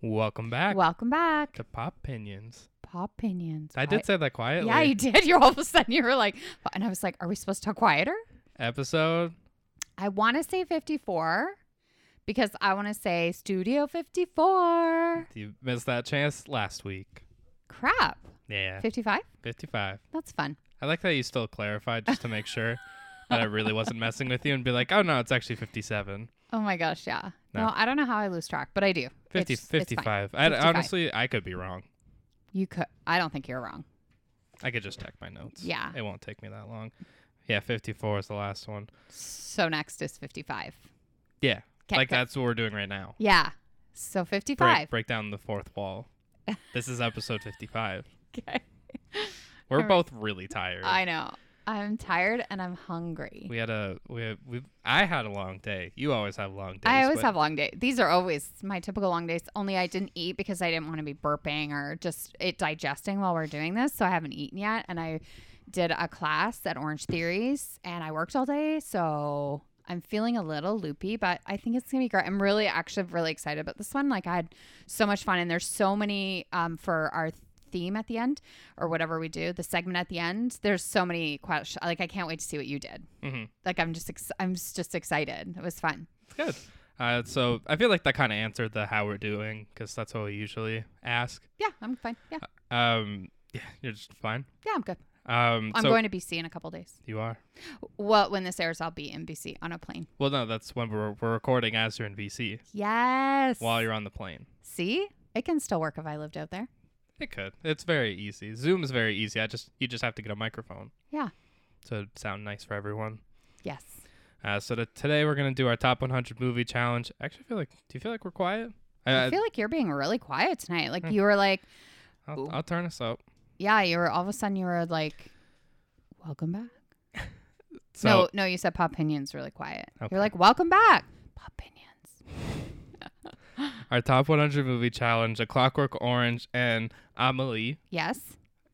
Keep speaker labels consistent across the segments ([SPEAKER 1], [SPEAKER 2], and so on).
[SPEAKER 1] Welcome back
[SPEAKER 2] Welcome back.
[SPEAKER 1] to Pop Opinions.
[SPEAKER 2] Pop opinions.
[SPEAKER 1] I did say that quietly.
[SPEAKER 2] Yeah, you did. You're all of a sudden you were like, and I was like, are we supposed to talk quieter?
[SPEAKER 1] Episode.
[SPEAKER 2] I want to say 54 because I want to say Studio 54.
[SPEAKER 1] You missed that chance last week.
[SPEAKER 2] Crap.
[SPEAKER 1] Yeah,
[SPEAKER 2] 55?
[SPEAKER 1] 55.
[SPEAKER 2] That's fun.
[SPEAKER 1] I like that you still clarified just to make sure that I really wasn't messing with you and be like, oh no, it's actually 57.
[SPEAKER 2] Oh my gosh, yeah.
[SPEAKER 1] No.
[SPEAKER 2] No, I don't know how I lose track, but I do.
[SPEAKER 1] 50,
[SPEAKER 2] It's- it's
[SPEAKER 1] 55. I,
[SPEAKER 2] 55.
[SPEAKER 1] honestly, I could be wrong.
[SPEAKER 2] You could. I don't think you're wrong.
[SPEAKER 1] I could just check my notes.
[SPEAKER 2] Yeah.
[SPEAKER 1] It won't take me that long. Yeah, 54 is the last one.
[SPEAKER 2] So next is 55.
[SPEAKER 1] Yeah.
[SPEAKER 2] 'Kay,
[SPEAKER 1] like that's what we're doing right now.
[SPEAKER 2] Yeah. So 55.
[SPEAKER 1] Break, break down the fourth wall. this is episode 55.
[SPEAKER 2] Okay.
[SPEAKER 1] We're
[SPEAKER 2] All right.
[SPEAKER 1] both really tired.
[SPEAKER 2] I know. I'm tired and I'm hungry.
[SPEAKER 1] we had a we had, we I had a long day. You always have long days.
[SPEAKER 2] I always
[SPEAKER 1] but
[SPEAKER 2] have long days. These are always my typical long days. Only I didn't eat because I didn't want to be burping or just it digesting while we're doing this. So I haven't eaten yet. And I did a class at Orange Theories and I worked all day. So I'm feeling a little loopy, but I think it's gonna be great. I'm really actually really excited about this one. Like I had so much fun and there's so many um for our theme at the end or whatever we do, the segment at the end. There's so many questions. Like I can't wait to see what you did.
[SPEAKER 1] hmm
[SPEAKER 2] Like I'm just ex- I'm just excited. It was fun.
[SPEAKER 1] Good. Uh, so I feel like that kind of answered the how we're doing because that's what we usually ask.
[SPEAKER 2] Yeah, I'm fine. Yeah.
[SPEAKER 1] Um, yeah, you're just fine.
[SPEAKER 2] Yeah, I'm good.
[SPEAKER 1] Um,
[SPEAKER 2] I'm
[SPEAKER 1] so
[SPEAKER 2] going to BC in a couple days.
[SPEAKER 1] you are.
[SPEAKER 2] Well, when this airs, I'll be in BC on a plane.
[SPEAKER 1] Well, no, that's when we're we're recording as you're in BC
[SPEAKER 2] Yes.
[SPEAKER 1] while you're on the plane.
[SPEAKER 2] See, it can still work if I lived out there.
[SPEAKER 1] It could. It's very easy. Zoom is very easy. I just you just have to get a microphone.
[SPEAKER 2] Yeah.
[SPEAKER 1] So it'd sound nice for everyone.
[SPEAKER 2] Yes.
[SPEAKER 1] Uh, so to, today we're gonna do our top 100 movie challenge. Actually, feel like. Do you feel like we're quiet?
[SPEAKER 2] I feel like you're being really quiet tonight. Like
[SPEAKER 1] Hmm.
[SPEAKER 2] you were like,
[SPEAKER 1] I'll, I'll turn us up.
[SPEAKER 2] yeah, you were all of a sudden you were like, welcome back.
[SPEAKER 1] So
[SPEAKER 2] no, no, you said pop opinions really quiet.
[SPEAKER 1] Okay.
[SPEAKER 2] You're like, welcome back. Pop opinions.
[SPEAKER 1] our top 100 movie challenge: A Clockwork Orange and Amelie.
[SPEAKER 2] Yes.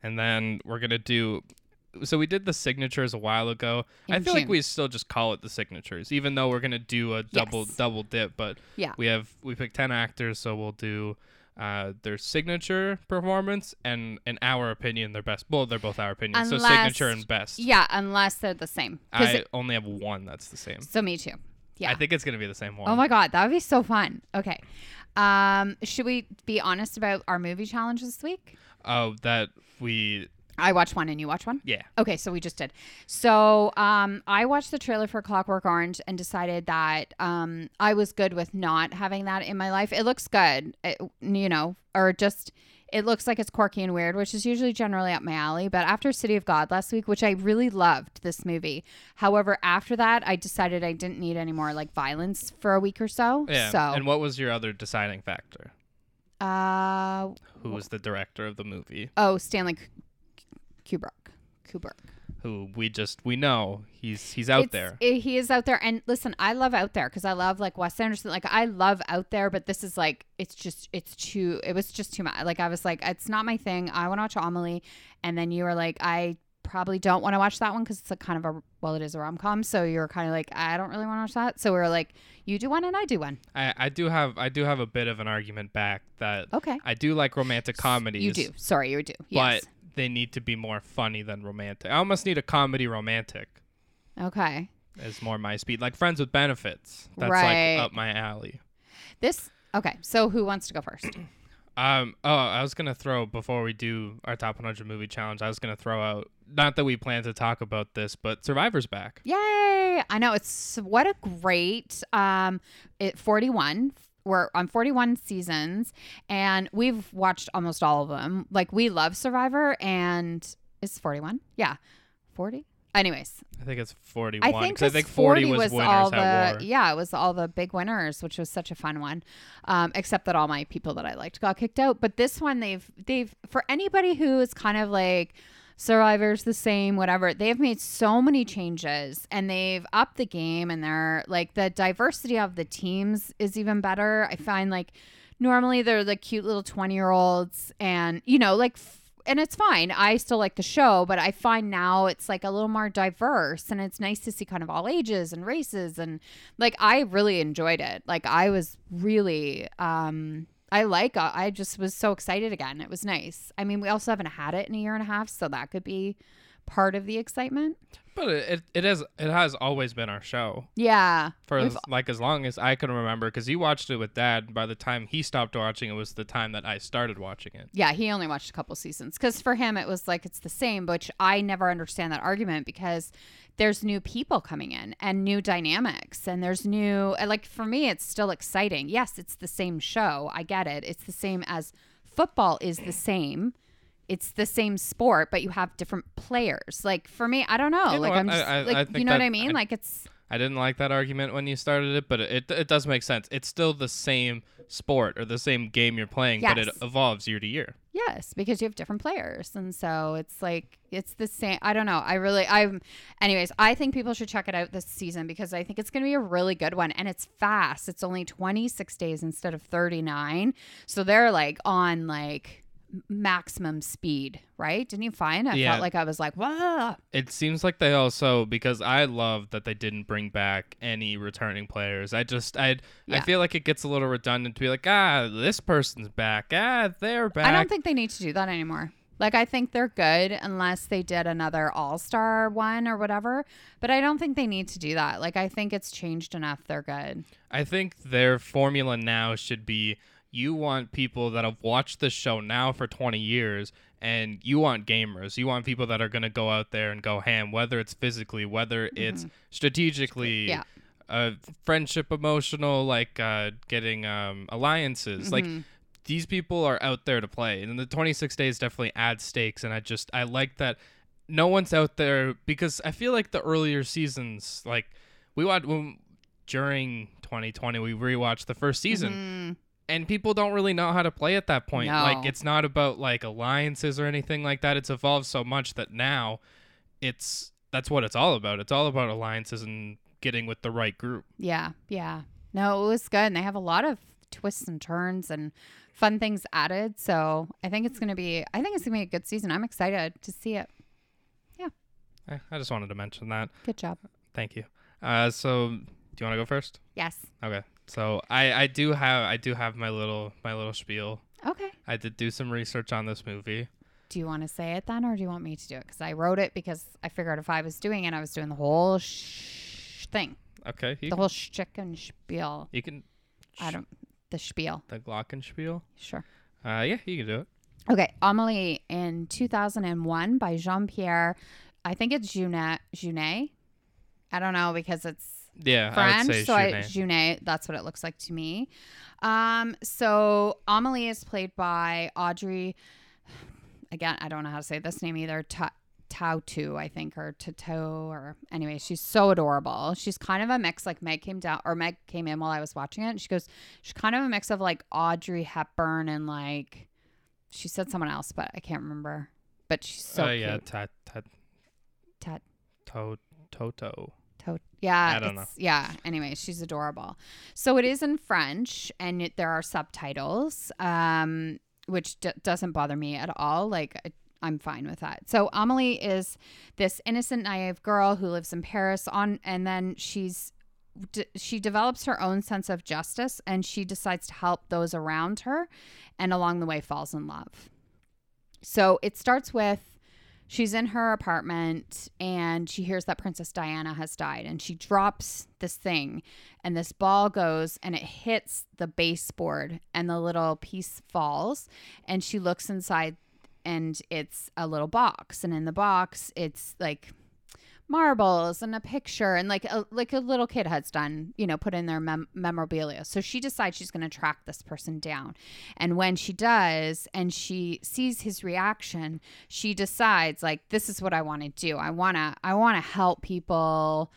[SPEAKER 1] and then we're gonna do so we did the signatures a while ago i
[SPEAKER 2] In
[SPEAKER 1] feel like we still just call it the signatures even though we're gonna do a double
[SPEAKER 2] Yes.
[SPEAKER 1] double dip but
[SPEAKER 2] Yeah.
[SPEAKER 1] we have we picked 10 actors so we'll do uh, their signature performance and in our opinion their best well they're both our opinions so signature and best
[SPEAKER 2] Yeah, unless they're the same.
[SPEAKER 1] i
[SPEAKER 2] it-
[SPEAKER 1] only have one that's the same
[SPEAKER 2] so me too. Yeah.
[SPEAKER 1] i think it's gonna be the same one
[SPEAKER 2] Oh my god, that would be so fun. Okay. Um, should we be honest about our movie challenge this week?
[SPEAKER 1] oh that we
[SPEAKER 2] I watched one and you watched one?
[SPEAKER 1] yeah
[SPEAKER 2] Okay, so we just did. So um, I watched the trailer for Clockwork Orange and decided that um, I was good with not having that in my life. It looks good, it, you know, or just it looks like it's quirky and weird, which is usually generally up my alley. But after City of God last week, which I really loved this movie, however, after that I decided I didn't need any more like violence for a week or so.
[SPEAKER 1] yeah
[SPEAKER 2] So
[SPEAKER 1] and what was your other deciding factor
[SPEAKER 2] uh,
[SPEAKER 1] who was the director of the movie
[SPEAKER 2] oh, Stanley K- Kubrick. Kubrick.
[SPEAKER 1] Who we just we know he's he's out
[SPEAKER 2] It's-
[SPEAKER 1] there
[SPEAKER 2] it- he is out there, and listen, I love out there because I love like Wes Anderson. Like I love out there, but this is like it's just it's too. It was just too much. Like I was like, it's not my thing. I want to watch Amelie, and then you were like, I probably don't want to watch that one because it's a kind of a well, it is a rom com. So you're kind of like, I don't really want to watch that. So we are like, you do one and I do one.
[SPEAKER 1] I, I do have I do have a bit of an argument back that
[SPEAKER 2] Okay,
[SPEAKER 1] I do like romantic comedies.
[SPEAKER 2] you do. Sorry, you do. Yes.
[SPEAKER 1] but they need to be more funny than romantic. I almost need a comedy romantic.
[SPEAKER 2] okay.
[SPEAKER 1] Is more my speed. Like Friends with Benefits. That's
[SPEAKER 2] Right.
[SPEAKER 1] like up my alley.
[SPEAKER 2] This. Okay. So who wants to go first?
[SPEAKER 1] Um. Oh, I was gonna throw before we do our top 100 movie challenge. I was gonna throw out not that we plan to talk about this, but Survivor's back.
[SPEAKER 2] Yay! I know it's what a great um it 41 we're on 41 seasons and we've watched almost all of them. Like we love Survivor and it's 41? Yeah. 40? Anyways,
[SPEAKER 1] I think it's 41.
[SPEAKER 2] I think
[SPEAKER 1] I think 40, was,
[SPEAKER 2] all the yeah, it was all the big winners, which was such a fun one. Um, except that all my people that I liked got kicked out. But this one, they've they've for anybody who is kind of like Survivor's the same, whatever. They've made so many changes and they've upped the game, and they're like the diversity of the teams is even better. I find like normally they're the cute little 20 year olds and you know like f- and it's fine i still like the show but i find now it's like a little more diverse and it's nice to see kind of all ages and races and like i really enjoyed it like i was really um I like. Uh, I just was so excited again. It was nice. I mean, we also haven't had it in a year and a half, so that could be part of the excitement.
[SPEAKER 1] But it, it, it is it has always been our show
[SPEAKER 2] Yeah.
[SPEAKER 1] for as, like as long as I can remember because you watched it with dad. By the time he stopped watching, it was the time that I started watching it.
[SPEAKER 2] Yeah, he only watched a couple seasons because for him it was like it's the same, which I never understand that argument because there's new people coming in and new dynamics and there's new like for me it's still exciting. Yes, it's the same show. I get it. It's the same as football is the same. It's the same sport, but you have different players. Like for me, I don't know.
[SPEAKER 1] You know
[SPEAKER 2] like? I'm just
[SPEAKER 1] I- I-
[SPEAKER 2] like
[SPEAKER 1] I
[SPEAKER 2] you know what I mean? Like it's
[SPEAKER 1] I didn't like that argument when you started it, but it it does make sense. It's still the same sport or the same game you're playing, but it evolves year to year.
[SPEAKER 2] Yes, because you have different players. And so it's like it's the same I don't know. I really I'm anyways, I think people should check it out this season because I think it's going to be a really good one and it's fast. It's only 26 days instead of 39. So they're like on like maximum speed, right? Didn't you find? I
[SPEAKER 1] Yeah.
[SPEAKER 2] felt like I was like, "Wow."
[SPEAKER 1] It seems like they also because I love that they didn't bring back any returning players. I just I I feel like it gets a little redundant to be like ah this person's back ah they're back.
[SPEAKER 2] I don't think they need to do that anymore. Like I think they're good unless they did another all-star one or whatever, but I don't think they need to do that. Like I think it's changed enough. They're good.
[SPEAKER 1] I think their formula now should be you want people that have watched the show now for 20 years and you want gamers. You want people that are going to go out there and go ham whether it's physically, whether it's strategically,
[SPEAKER 2] Yeah.
[SPEAKER 1] uh, friendship emotional like uh, getting um, alliances. Like
[SPEAKER 2] Mhm.
[SPEAKER 1] these people are out there to play and the 26 days definitely adds stakes and i just i like that no one's out there because i feel like the earlier seasons like we watched when, during 2020 we rewatched the first season
[SPEAKER 2] Mhm.
[SPEAKER 1] And people don't really know how to play at that point like it's not about like alliances or anything like that it's evolved so much that now it's that's what it's all about it's all about alliances and getting with the right group
[SPEAKER 2] Yeah, yeah. No, it was good. And they have a lot of twists and turns and fun things added. So I think it's gonna be I think it's gonna be a good season. I'm excited to see it.
[SPEAKER 1] Yeah. i just wanted to mention that
[SPEAKER 2] Good job.
[SPEAKER 1] thank you uh, so do you want to go first
[SPEAKER 2] Yes.
[SPEAKER 1] Okay. So I I do have I do have my little my little spiel.
[SPEAKER 2] Okay.
[SPEAKER 1] I did do some research on this movie.
[SPEAKER 2] Do you want to say it then or do you want me to do it? Because I wrote it because I figured if I was doing it, I was doing the whole sh- thing.
[SPEAKER 1] Okay.
[SPEAKER 2] The whole chicken spiel.
[SPEAKER 1] you can
[SPEAKER 2] I don't the spiel.
[SPEAKER 1] the glockenspiel.
[SPEAKER 2] Sure.
[SPEAKER 1] Uh yeah, you can do it.
[SPEAKER 2] Okay, Amelie in 2001 by Jean Pierre. I think it's Jeunet. Jeunet. I don't know because it's
[SPEAKER 1] Yeah, I
[SPEAKER 2] French,
[SPEAKER 1] would say
[SPEAKER 2] so I,
[SPEAKER 1] Jeunet.
[SPEAKER 2] Jeunet. That's what it looks like to me. Um, so Amelie is played by Audrey. Again, I don't know how to say this name either. Ta- Tautu, I think, or Tato, or anyway, she's so adorable. She's kind of a mix. Like Meg came down, or Meg came in while I was watching it, and she goes, she's kind of a mix of like Audrey Hepburn and like she said someone else, but I can't remember. But she's so
[SPEAKER 1] uh, yeah,
[SPEAKER 2] cute.
[SPEAKER 1] ta, ta,
[SPEAKER 2] Tat-
[SPEAKER 1] Toto.
[SPEAKER 2] To- yeah,
[SPEAKER 1] I don't
[SPEAKER 2] it's- Yeah. Anyway, she's adorable. So it is in French, and it, there are subtitles, um, which d- doesn't bother me at all. Like I'm fine with that. So Amelie is this innocent, naive girl who lives in Paris. On and then she's d- she develops her own sense of justice, and she decides to help those around her, and along the way falls in love. So it starts with she's in her apartment and she hears that Princess Diana has died and she drops this thing and this ball goes and it hits the baseboard and the little piece falls and she looks inside and it's a little box. And in the box it's like marbles and a picture and like a, like a little kid has done you know put in their mem- memorabilia. So she decides she's going to track this person down. And when she does and she sees his reaction she decides like this is what i want to do. I want to i want to help people.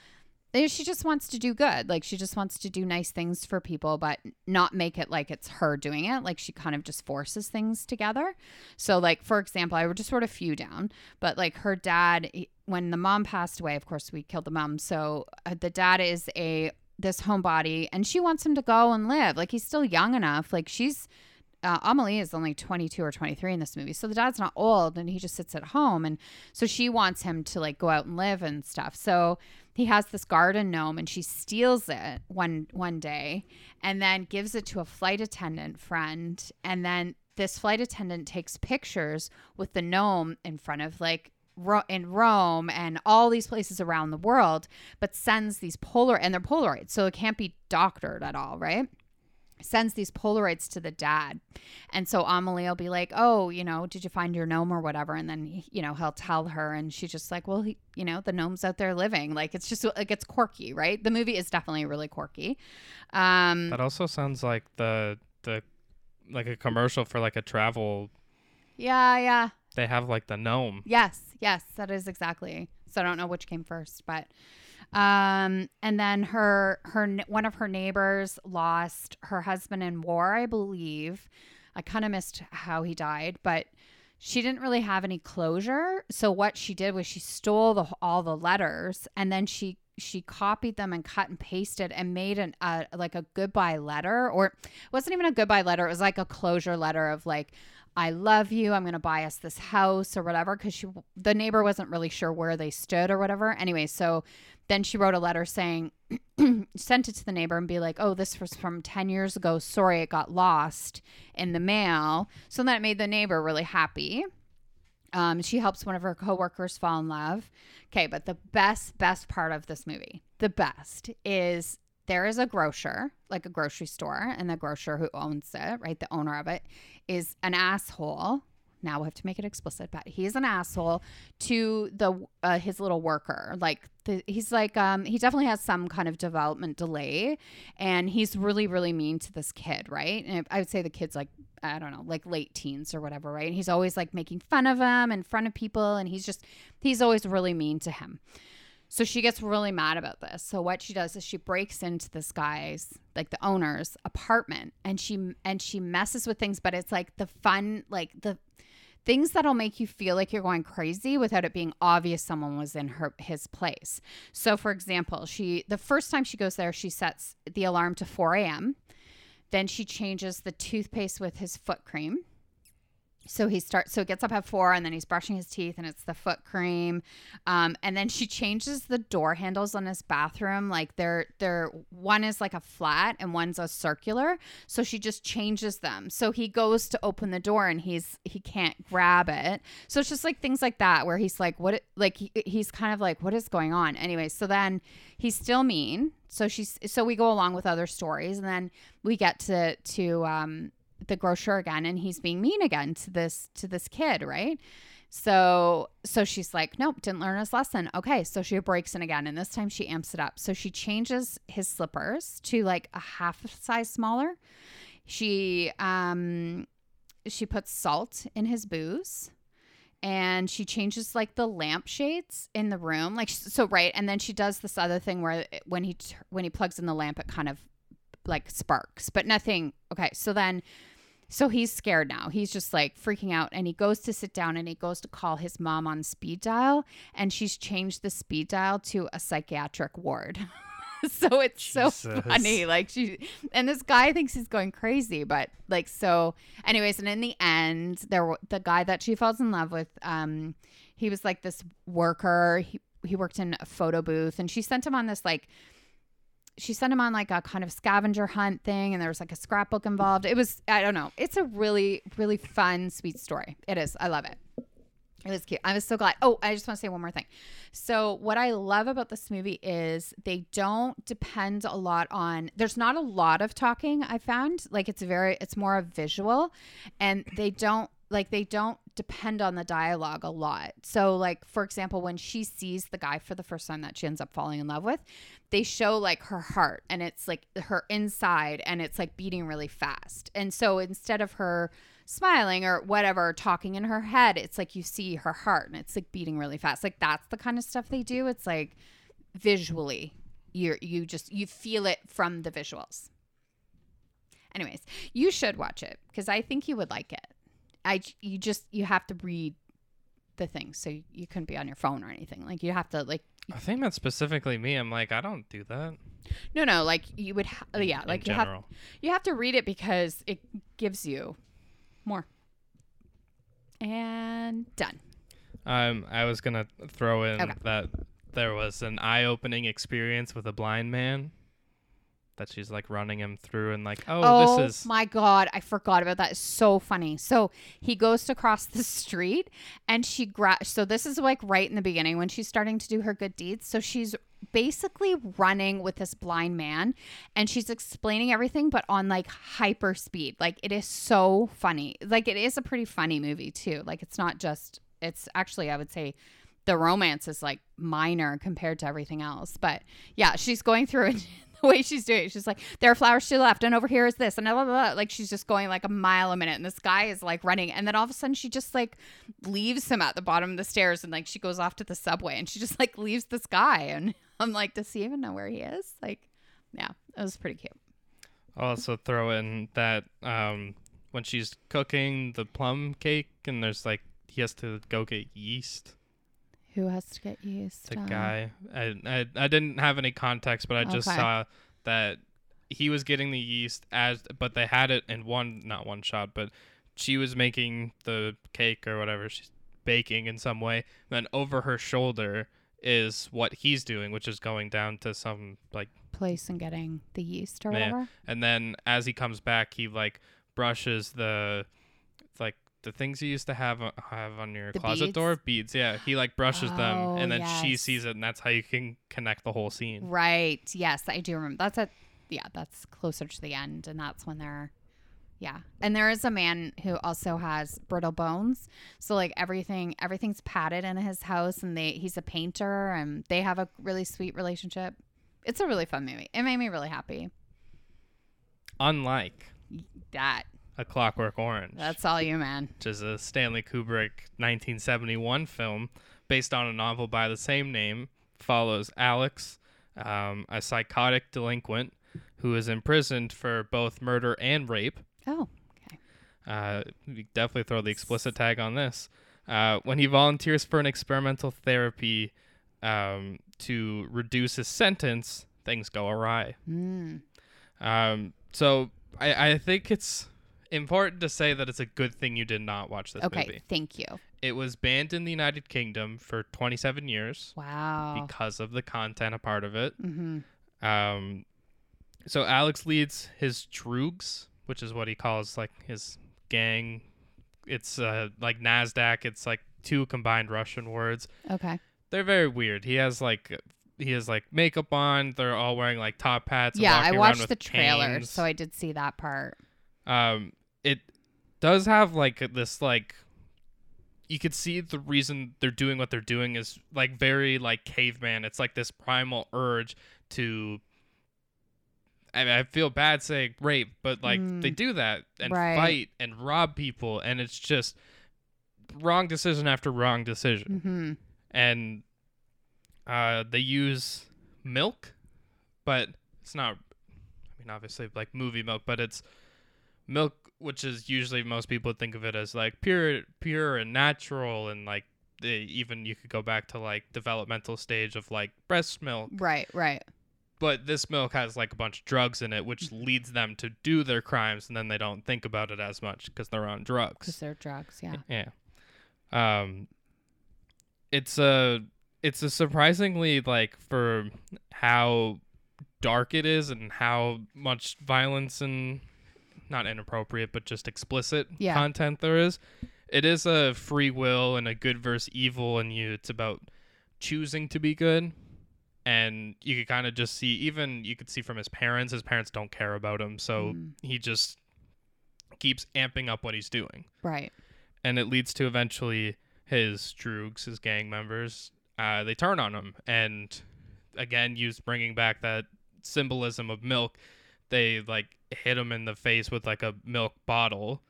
[SPEAKER 2] Eh, she just wants to do good. Like she just wants to do nice things for people but not make it like it's her doing it. Like she kind of just forces things together. So like for example i would just sort a few down but like her dad he- when the mom passed away of course we killed the mom so uh, the dad is a this homebody and she wants him to go and live like he's still young enough like she's uh, Amelie is only 22 or 23 in this movie. So the dad's not old and he just sits at home. And so she wants him to like go out and live and stuff. So he has this garden gnome and she steals it one one day and then gives it to a flight attendant friend and then this flight attendant takes pictures with the gnome in front of like Ro- in Rome and all these places around the world, but sends these polar and they're Polaroids, so it can't be doctored at all, right? Sends these Polaroids to the dad, and so Amelie will be like, "Oh, you know, did you find your gnome or whatever?" And then you know he'll tell her, and she's just like, "Well, he, you know, the gnome's out there living." Like it's just like it's quirky, right? The movie is definitely really quirky. Um,
[SPEAKER 1] That also sounds like the the like a commercial for like a travel.
[SPEAKER 2] yeah, yeah.
[SPEAKER 1] They have like the gnome.
[SPEAKER 2] Yes, yes, that is exactly. So I don't know which came first, but um and then her her one of her neighbors lost her husband in war, I believe. I kind of missed how he died, but she didn't really have any closure. So what she did was she stole the all the letters and then she she copied them and cut and pasted and made an uh, like a goodbye letter or it wasn't even a goodbye letter it was like a closure letter of like I love you. I'm going to buy us this house or whatever because she the neighbor wasn't really sure where they stood or whatever. Anyway, so then she wrote a letter saying sent it to the neighbor and be like, "Oh, this was from 10 years ago. Sorry it got lost in the mail." So that made the neighbor really happy. Um, she helps one of her coworkers fall in love. Okay, but the best, best part of this movie, the best, is there is a grocer, like a grocery store, and the grocer who owns it, right, the owner of it, is an asshole. Now we have to make it explicit, but he's an asshole to the uh, his little worker. Like the, he's like um he definitely has some kind of development delay, and he's really really mean to this kid, right? And I would say the kid's like I don't know, like late teens or whatever, right? And he's always like making fun of him in front of people, and he's just he's always really mean to him. So she gets really mad about this. So what she does is she breaks into this guy's like the owner's apartment and she and she messes with things but it's like the fun like the things that'll make you feel like you're going crazy without it being obvious someone was in her his place. So for example, she the first time she goes there she sets the alarm to 4 a.m. Then she changes the toothpaste with his foot cream. So he starts. So he gets up at four, and then he's brushing his teeth, and it's the foot cream. Um, and then she changes the door handles on his bathroom. Like they're they're one is like a flat and one's a circular. So she just changes them. So he goes to open the door, and he's he can't grab it. So it's just like things like that where he's like, what? Like he, he's kind of like, what is going on? Anyway, so then he's still mean. So she's so we go along with other stories, and then we get to to um the grocer again and he's being mean again to this to this kid right? So so she's like nope didn't learn his lesson. Okay so she breaks in again and this time she amps it up. So she changes his slippers to like a half size smaller. She um she puts salt in his booze and she changes like the lampshades in the room. Like so right and then she does this other thing where when he when he plugs in the lamp it kind of like sparks, but nothing. Okay, so then so he's scared now. He's just like freaking out and he goes to sit down and he goes to call his mom on speed dial and she's changed the speed dial to a psychiatric ward. so it's so funny. Like she and this guy thinks he's going crazy, but like so anyways, and in the end, there the guy that she falls in love with um he was like this worker. He he worked in a photo booth and she sent him on this like she sent him on like a kind of scavenger hunt thing and there was like a scrapbook involved. It was I don't know. It's a really really fun sweet story. It is. I love it. It was cute. I was so glad. Oh, I just want to say one more thing. So, what I love about this movie is they don't depend a lot on there's not a lot of talking I found. Like it's very it's more of visual and they don't like they don't depend on the dialogue a lot. So like for example when she sees the guy for the first time that she ends up falling in love with, they show like her heart and it's like her inside and it's like beating really fast. And so instead of her smiling or whatever talking in her head, it's like you see her heart and it's like beating really fast. Like that's the kind of stuff they do. It's like visually you you just you feel it from the visuals. Anyways, you should watch it because I think you would like it. I you just you have to read the thing so you couldn't be on your phone or anything. Like you have to like
[SPEAKER 1] I think that's specifically me. I'm like, I don't do that.
[SPEAKER 2] no no like you would ha-
[SPEAKER 1] in-
[SPEAKER 2] yeah like you have you have to read it because it gives you more. And done.
[SPEAKER 1] Um, I was gonna throw in
[SPEAKER 2] Okay.
[SPEAKER 1] that there was an eye-opening experience with a blind man that she's like running him through and like, oh,
[SPEAKER 2] Oh,
[SPEAKER 1] this is
[SPEAKER 2] my god, I forgot about that. It's so funny. So he goes to cross the street and she grabs so this is like right in the beginning when she's starting to do her good deeds. So she's basically running with this blind man and she's explaining everything but on like hyper speed. Like it is so funny. Like it is a pretty funny movie too. Like it's not just it's actually I would say the romance is like minor compared to everything else. But yeah, she's going through it the way she's doing it. She's like, there are flowers to the left, and over here is this, and blah, blah, blah. Like she's just going like a mile a minute, and this guy is like running, and then all of a sudden she just like leaves him at the bottom of the stairs, and like she goes off to the subway, and she just like leaves this guy, and I'm like, does he even know where he is? Like, yeah, it was pretty cute.
[SPEAKER 1] I'll also throw in that um, when she's cooking the plum cake and there's like he has to go get yeast.
[SPEAKER 2] Who has to get used?
[SPEAKER 1] The guy, I, I I didn't have any context, but I just
[SPEAKER 2] Okay.
[SPEAKER 1] saw that he was getting the yeast as, but they had it in one not one shot, but she was making the cake or whatever she's baking in some way. Then over her shoulder is what he's doing, which is going down to some like
[SPEAKER 2] place and getting the yeast or
[SPEAKER 1] Yeah.
[SPEAKER 2] whatever.
[SPEAKER 1] and then as he comes back he like brushes the it's like the things you used to have uh, have on your
[SPEAKER 2] The
[SPEAKER 1] closet
[SPEAKER 2] beads?
[SPEAKER 1] door beads yeah he like brushes
[SPEAKER 2] Oh,
[SPEAKER 1] them and then she sees it and that's how you can connect the whole scene
[SPEAKER 2] Right. Yes, I do remember. That's a yeah, that's closer to the end, and that's when they're yeah. And there is a man who also has brittle bones. So like everything everything's padded in his house and they he's a painter and they have a really sweet relationship. It's a really fun movie. It made me really happy.
[SPEAKER 1] unlike
[SPEAKER 2] That
[SPEAKER 1] a clockwork orange
[SPEAKER 2] that's all you, man.
[SPEAKER 1] which is a stanley kubrick 1971 film based on a novel by the same name follows alex um, a psychotic delinquent who is imprisoned for both murder and rape
[SPEAKER 2] Oh,
[SPEAKER 1] okay. Uh, definitely throw the explicit tag on this. Uh, when he volunteers for an experimental therapy um, to reduce his sentence, things go awry.
[SPEAKER 2] mm.
[SPEAKER 1] Um, so I, I think it's important to say that it's a good thing you did not watch this
[SPEAKER 2] okay.
[SPEAKER 1] movie.
[SPEAKER 2] Thank you.
[SPEAKER 1] It was banned in the United Kingdom for 27 years
[SPEAKER 2] Wow.
[SPEAKER 1] because of the content a part of it.
[SPEAKER 2] mm-hmm.
[SPEAKER 1] Um, so Alex leads his Droogs, which is what he calls like his gang. It's uh, like Nadsat. It's like two combined Russian words.
[SPEAKER 2] Okay.
[SPEAKER 1] They're very weird. He has like he has like makeup on. They're all wearing like top hats.
[SPEAKER 2] Yeah, I watched the trailer,
[SPEAKER 1] canes.
[SPEAKER 2] so I did see that part.
[SPEAKER 1] um, it does have like this like you could see the reason they're doing what they're doing is like very like caveman. It's like this primal urge to. I, mean, I feel bad saying rape, but like they
[SPEAKER 2] Mm.
[SPEAKER 1] do that and
[SPEAKER 2] Right.
[SPEAKER 1] fight and rob people, and it's just wrong decision after wrong decision.
[SPEAKER 2] Mm-hmm.
[SPEAKER 1] And uh, they use milk, but it's not. I mean, obviously, like movie milk, but it's milk, which is usually most people think of it as like pure, pure and natural, and like they, even you could go back to like developmental stage of like breast milk.
[SPEAKER 2] Right. Right.
[SPEAKER 1] But this milk has like a bunch of drugs in it, which leads them to do their crimes, and then they don't think about it as much because they're on drugs.
[SPEAKER 2] Because they're drugs. Yeah.
[SPEAKER 1] Yeah. Um it's a it's a surprisingly like for how dark it is and how much violence and not inappropriate but just explicit
[SPEAKER 2] Yeah.
[SPEAKER 1] content there is. It is a free will and a good versus evil and you it's about choosing to be good. And you could kind of just see even you could see from his parents, his parents don't care about him, so
[SPEAKER 2] Mm.
[SPEAKER 1] he just keeps amping up what he's doing
[SPEAKER 2] Right.
[SPEAKER 1] and it leads to eventually his droogs, his gang members, uh, they turn on him, and again, use bringing back that symbolism of milk. They like hit him in the face with like a milk bottle,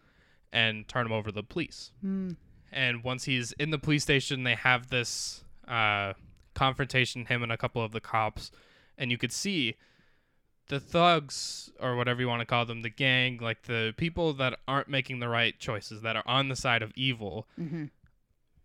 [SPEAKER 1] and turn him over to the police.
[SPEAKER 2] Mm.
[SPEAKER 1] And once he's in the police station, they have this uh, confrontation, him and a couple of the cops, and you could see the thugs or whatever you want to call them, the gang, like the people that aren't making the right choices, that are on the side of evil,
[SPEAKER 2] Mm-hmm.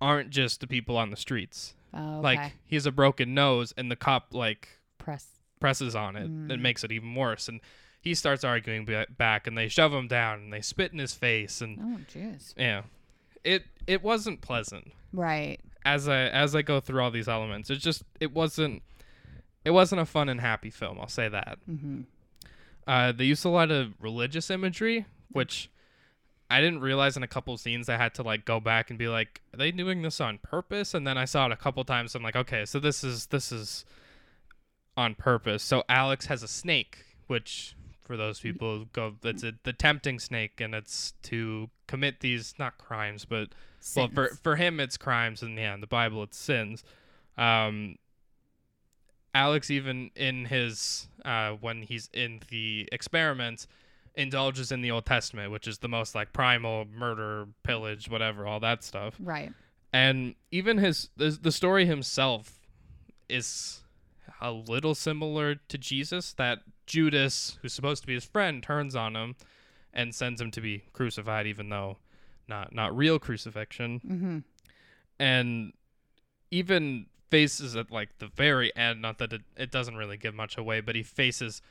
[SPEAKER 1] aren't just the people on the streets.
[SPEAKER 2] Oh, okay.
[SPEAKER 1] Like he has a broken nose, and the cop like
[SPEAKER 2] press.
[SPEAKER 1] presses on it
[SPEAKER 2] Mm.
[SPEAKER 1] and makes it even worse. And he starts arguing ba- back, and they shove him down, and they spit in his face, and
[SPEAKER 2] Oh, jeez.
[SPEAKER 1] yeah, it it wasn't pleasant
[SPEAKER 2] Right.
[SPEAKER 1] as I as I go through all these elements. It just it wasn't it wasn't a fun and happy film. I'll say that.
[SPEAKER 2] Mm-hmm.
[SPEAKER 1] Uh, they used a lot of religious imagery, which I didn't realize in a couple scenes. I had to like go back and be like, "Are they doing this on purpose?" And then I saw it a couple times. I'm like, "Okay, so this is this is on purpose." So Alex has a snake, which for those people go, it's a, the tempting snake, and it's to commit these not crimes, but well, for for him it's crimes, and yeah, in the Bible it's sins. Um, Alex even in his uh, when he's in the experiments indulges in the Old Testament, which is the most like primal murder, pillage, whatever, all that stuff.
[SPEAKER 2] Right.
[SPEAKER 1] And even his the, the story himself is a little similar to Jesus. That Judas, who's supposed to be his friend, turns on him and sends him to be crucified, even though not not real crucifixion
[SPEAKER 2] Mm-hmm.
[SPEAKER 1] and even faces at like the very end not that it, it doesn't really give much away but he faces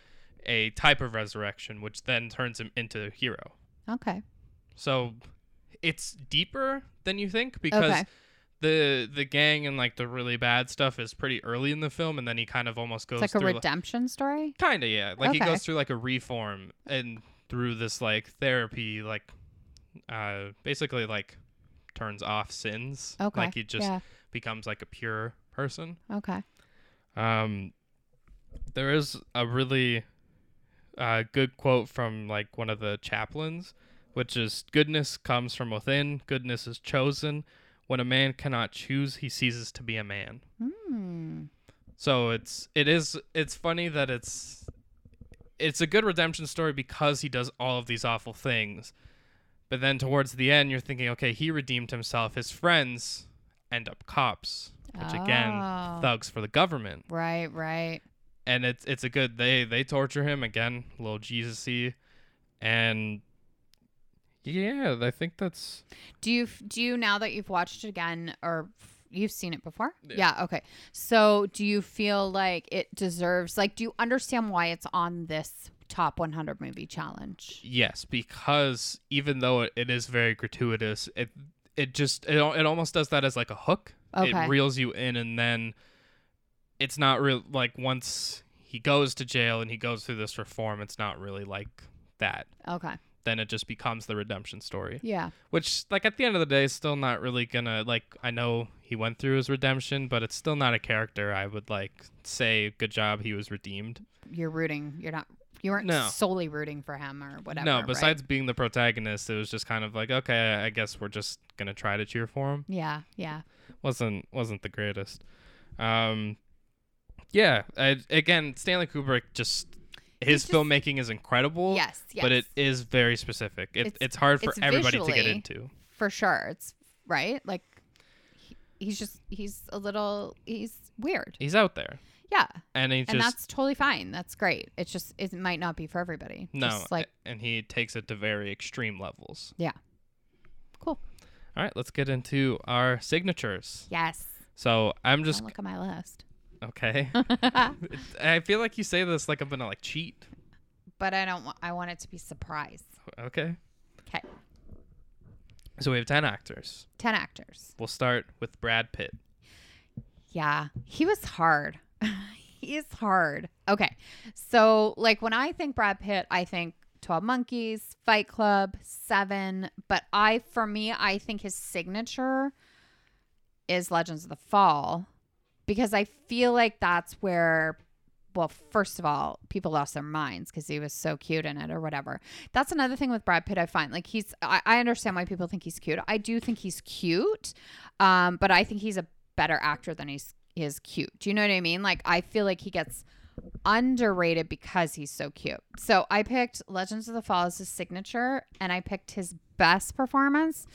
[SPEAKER 1] a type of resurrection which then turns him into a hero
[SPEAKER 2] Okay.
[SPEAKER 1] so it's deeper than you think because
[SPEAKER 2] Okay.
[SPEAKER 1] The the gang and like the really bad stuff is pretty early in the film and then he kind of almost goes
[SPEAKER 2] It's like a redemption story.
[SPEAKER 1] kind of yeah like he goes through like a reform and through this like therapy like uh basically like turns off sins
[SPEAKER 2] Okay.
[SPEAKER 1] like he just
[SPEAKER 2] yeah.
[SPEAKER 1] becomes like a pure person.
[SPEAKER 2] Okay.
[SPEAKER 1] Um, there is a really uh, good quote from like one of the chaplains, which is goodness comes from within, goodness is chosen. When a man cannot choose, he ceases to be a man.
[SPEAKER 2] Hmm.
[SPEAKER 1] So it's it is it's funny that it's it's a good redemption story because he does all of these awful things. But then towards the end you're thinking, okay, he redeemed himself. His friends end up cops, which again,
[SPEAKER 2] Oh.
[SPEAKER 1] thugs for the government.
[SPEAKER 2] Right. Right.
[SPEAKER 1] And it's it's a good they they torture him again, a little Jesus-y. And yeah, I think that's
[SPEAKER 2] Do you do you now that you've watched it again or you've seen it before?
[SPEAKER 1] Yeah.
[SPEAKER 2] Okay. So do you feel like it deserves like do you understand why it's on this top 100 movie challenge?
[SPEAKER 1] Yes, because even though it, it is very gratuitous, it it just it, it almost does that as like a hook.
[SPEAKER 2] Okay.
[SPEAKER 1] It reels you in, and then it's not real. Like once he goes to jail and he goes through this reform, it's not really like that.
[SPEAKER 2] Okay.
[SPEAKER 1] Then it just becomes the redemption story,
[SPEAKER 2] Yeah.
[SPEAKER 1] which like at the end of the day, is still not really gonna like. I know he went through his redemption, but it's still not a character I would like say good job he was redeemed.
[SPEAKER 2] You're rooting. You're not you weren't
[SPEAKER 1] No.
[SPEAKER 2] solely rooting for him or whatever.
[SPEAKER 1] no,
[SPEAKER 2] right?
[SPEAKER 1] besides being the protagonist, it was just kind of like, okay, I guess we're just gonna try to cheer for him.
[SPEAKER 2] Yeah. Yeah.
[SPEAKER 1] wasn't wasn't the greatest. Um, yeah, I, again, Stanley Kubrick just his
[SPEAKER 2] just-
[SPEAKER 1] filmmaking is incredible.
[SPEAKER 2] Yes. Yes.
[SPEAKER 1] but it is very specific. It,
[SPEAKER 2] It's-
[SPEAKER 1] it's, hard for
[SPEAKER 2] it's
[SPEAKER 1] everybody to get into.
[SPEAKER 2] for sure. It's right. Like he, he's just he's a little he's weird.
[SPEAKER 1] He's out there,
[SPEAKER 2] Yeah.
[SPEAKER 1] and he
[SPEAKER 2] and
[SPEAKER 1] just
[SPEAKER 2] that's totally fine. That's great. It's just it might not be for everybody.
[SPEAKER 1] no,
[SPEAKER 2] Just like
[SPEAKER 1] and he takes it to very extreme levels. Yeah.
[SPEAKER 2] Cool.
[SPEAKER 1] All right, let's get into our signatures.
[SPEAKER 2] Yes.
[SPEAKER 1] So I'm just
[SPEAKER 2] Don't look at my list.
[SPEAKER 1] Okay. I feel like you say this like I'm gonna like cheat.
[SPEAKER 2] but I don't. Want, I want it to be surprise.
[SPEAKER 1] Okay.
[SPEAKER 2] Okay.
[SPEAKER 1] So we have ten actors.
[SPEAKER 2] Ten actors.
[SPEAKER 1] We'll start with Brad Pitt.
[SPEAKER 2] Yeah, he was hard. he is hard. Okay, so like when I think Brad Pitt, I think Twelve Monkeys, Fight Club, Seven. But I, for me, I think his signature is Legends of the Fall because I feel like that's where. Well, first of all, people lost their minds because he was so cute in it or whatever. That's another thing with Brad Pitt. I find like he's, I, I understand why people think he's cute. I do think he's cute, um, but I think he's a better actor than he's he is cute. Do you know what I mean? Like I feel like he gets underrated because he's so cute. So I picked Legends of the Fall as his signature, and I picked his best performance,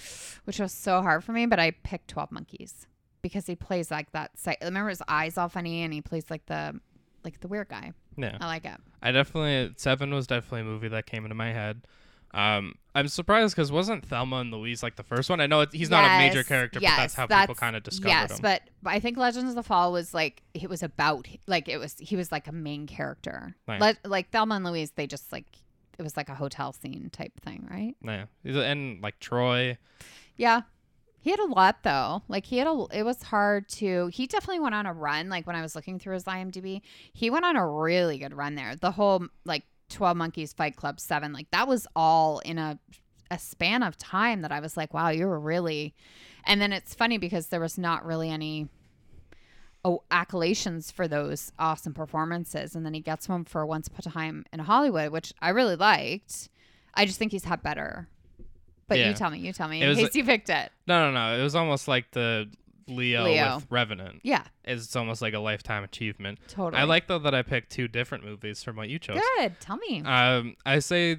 [SPEAKER 2] which was so hard for me. But I picked Twelve Monkeys because he plays like that. si- Remember his eyes all funny, and he plays like the like the weird guy.
[SPEAKER 1] Yeah.
[SPEAKER 2] I like it.
[SPEAKER 1] I definitely Seven was definitely a movie that came into my head. Um, I'm surprised because wasn't Thelma and Louise like the first one? I know he's not a major character,
[SPEAKER 2] yes,
[SPEAKER 1] but that's how people kind of discovered
[SPEAKER 2] yes,
[SPEAKER 1] him.
[SPEAKER 2] but, but I think Legends of the Fall was like it was about like it was he was like a main character.
[SPEAKER 1] Right.
[SPEAKER 2] Le- like Thelma and Louise, they just like it was like a hotel scene type thing, right?
[SPEAKER 1] yeah, and like Troy,
[SPEAKER 2] Yeah, He had a lot though. Like he had a it was hard to he definitely went on a run like when I was looking through his IMDb. He went on a really good run there. The whole like 12 Monkeys Fight Club 7 like that was all in a a span of time that I was like, wow, you were really and then it's funny because there was not really any oh, accolations for those awesome performances and then he gets one for Once Upon a Time in Hollywood, which I really liked. I just think he's had better. But
[SPEAKER 1] Yeah.
[SPEAKER 2] you tell me, you tell me
[SPEAKER 1] It
[SPEAKER 2] in
[SPEAKER 1] was
[SPEAKER 2] case you picked it.
[SPEAKER 1] No, no, no. It was almost like the Leo,
[SPEAKER 2] Leo.
[SPEAKER 1] with Revenant.
[SPEAKER 2] Yeah,
[SPEAKER 1] It's almost like a lifetime achievement.
[SPEAKER 2] totally.
[SPEAKER 1] I like though that I picked two different movies from what you chose.
[SPEAKER 2] Good. Tell me.
[SPEAKER 1] Um, I say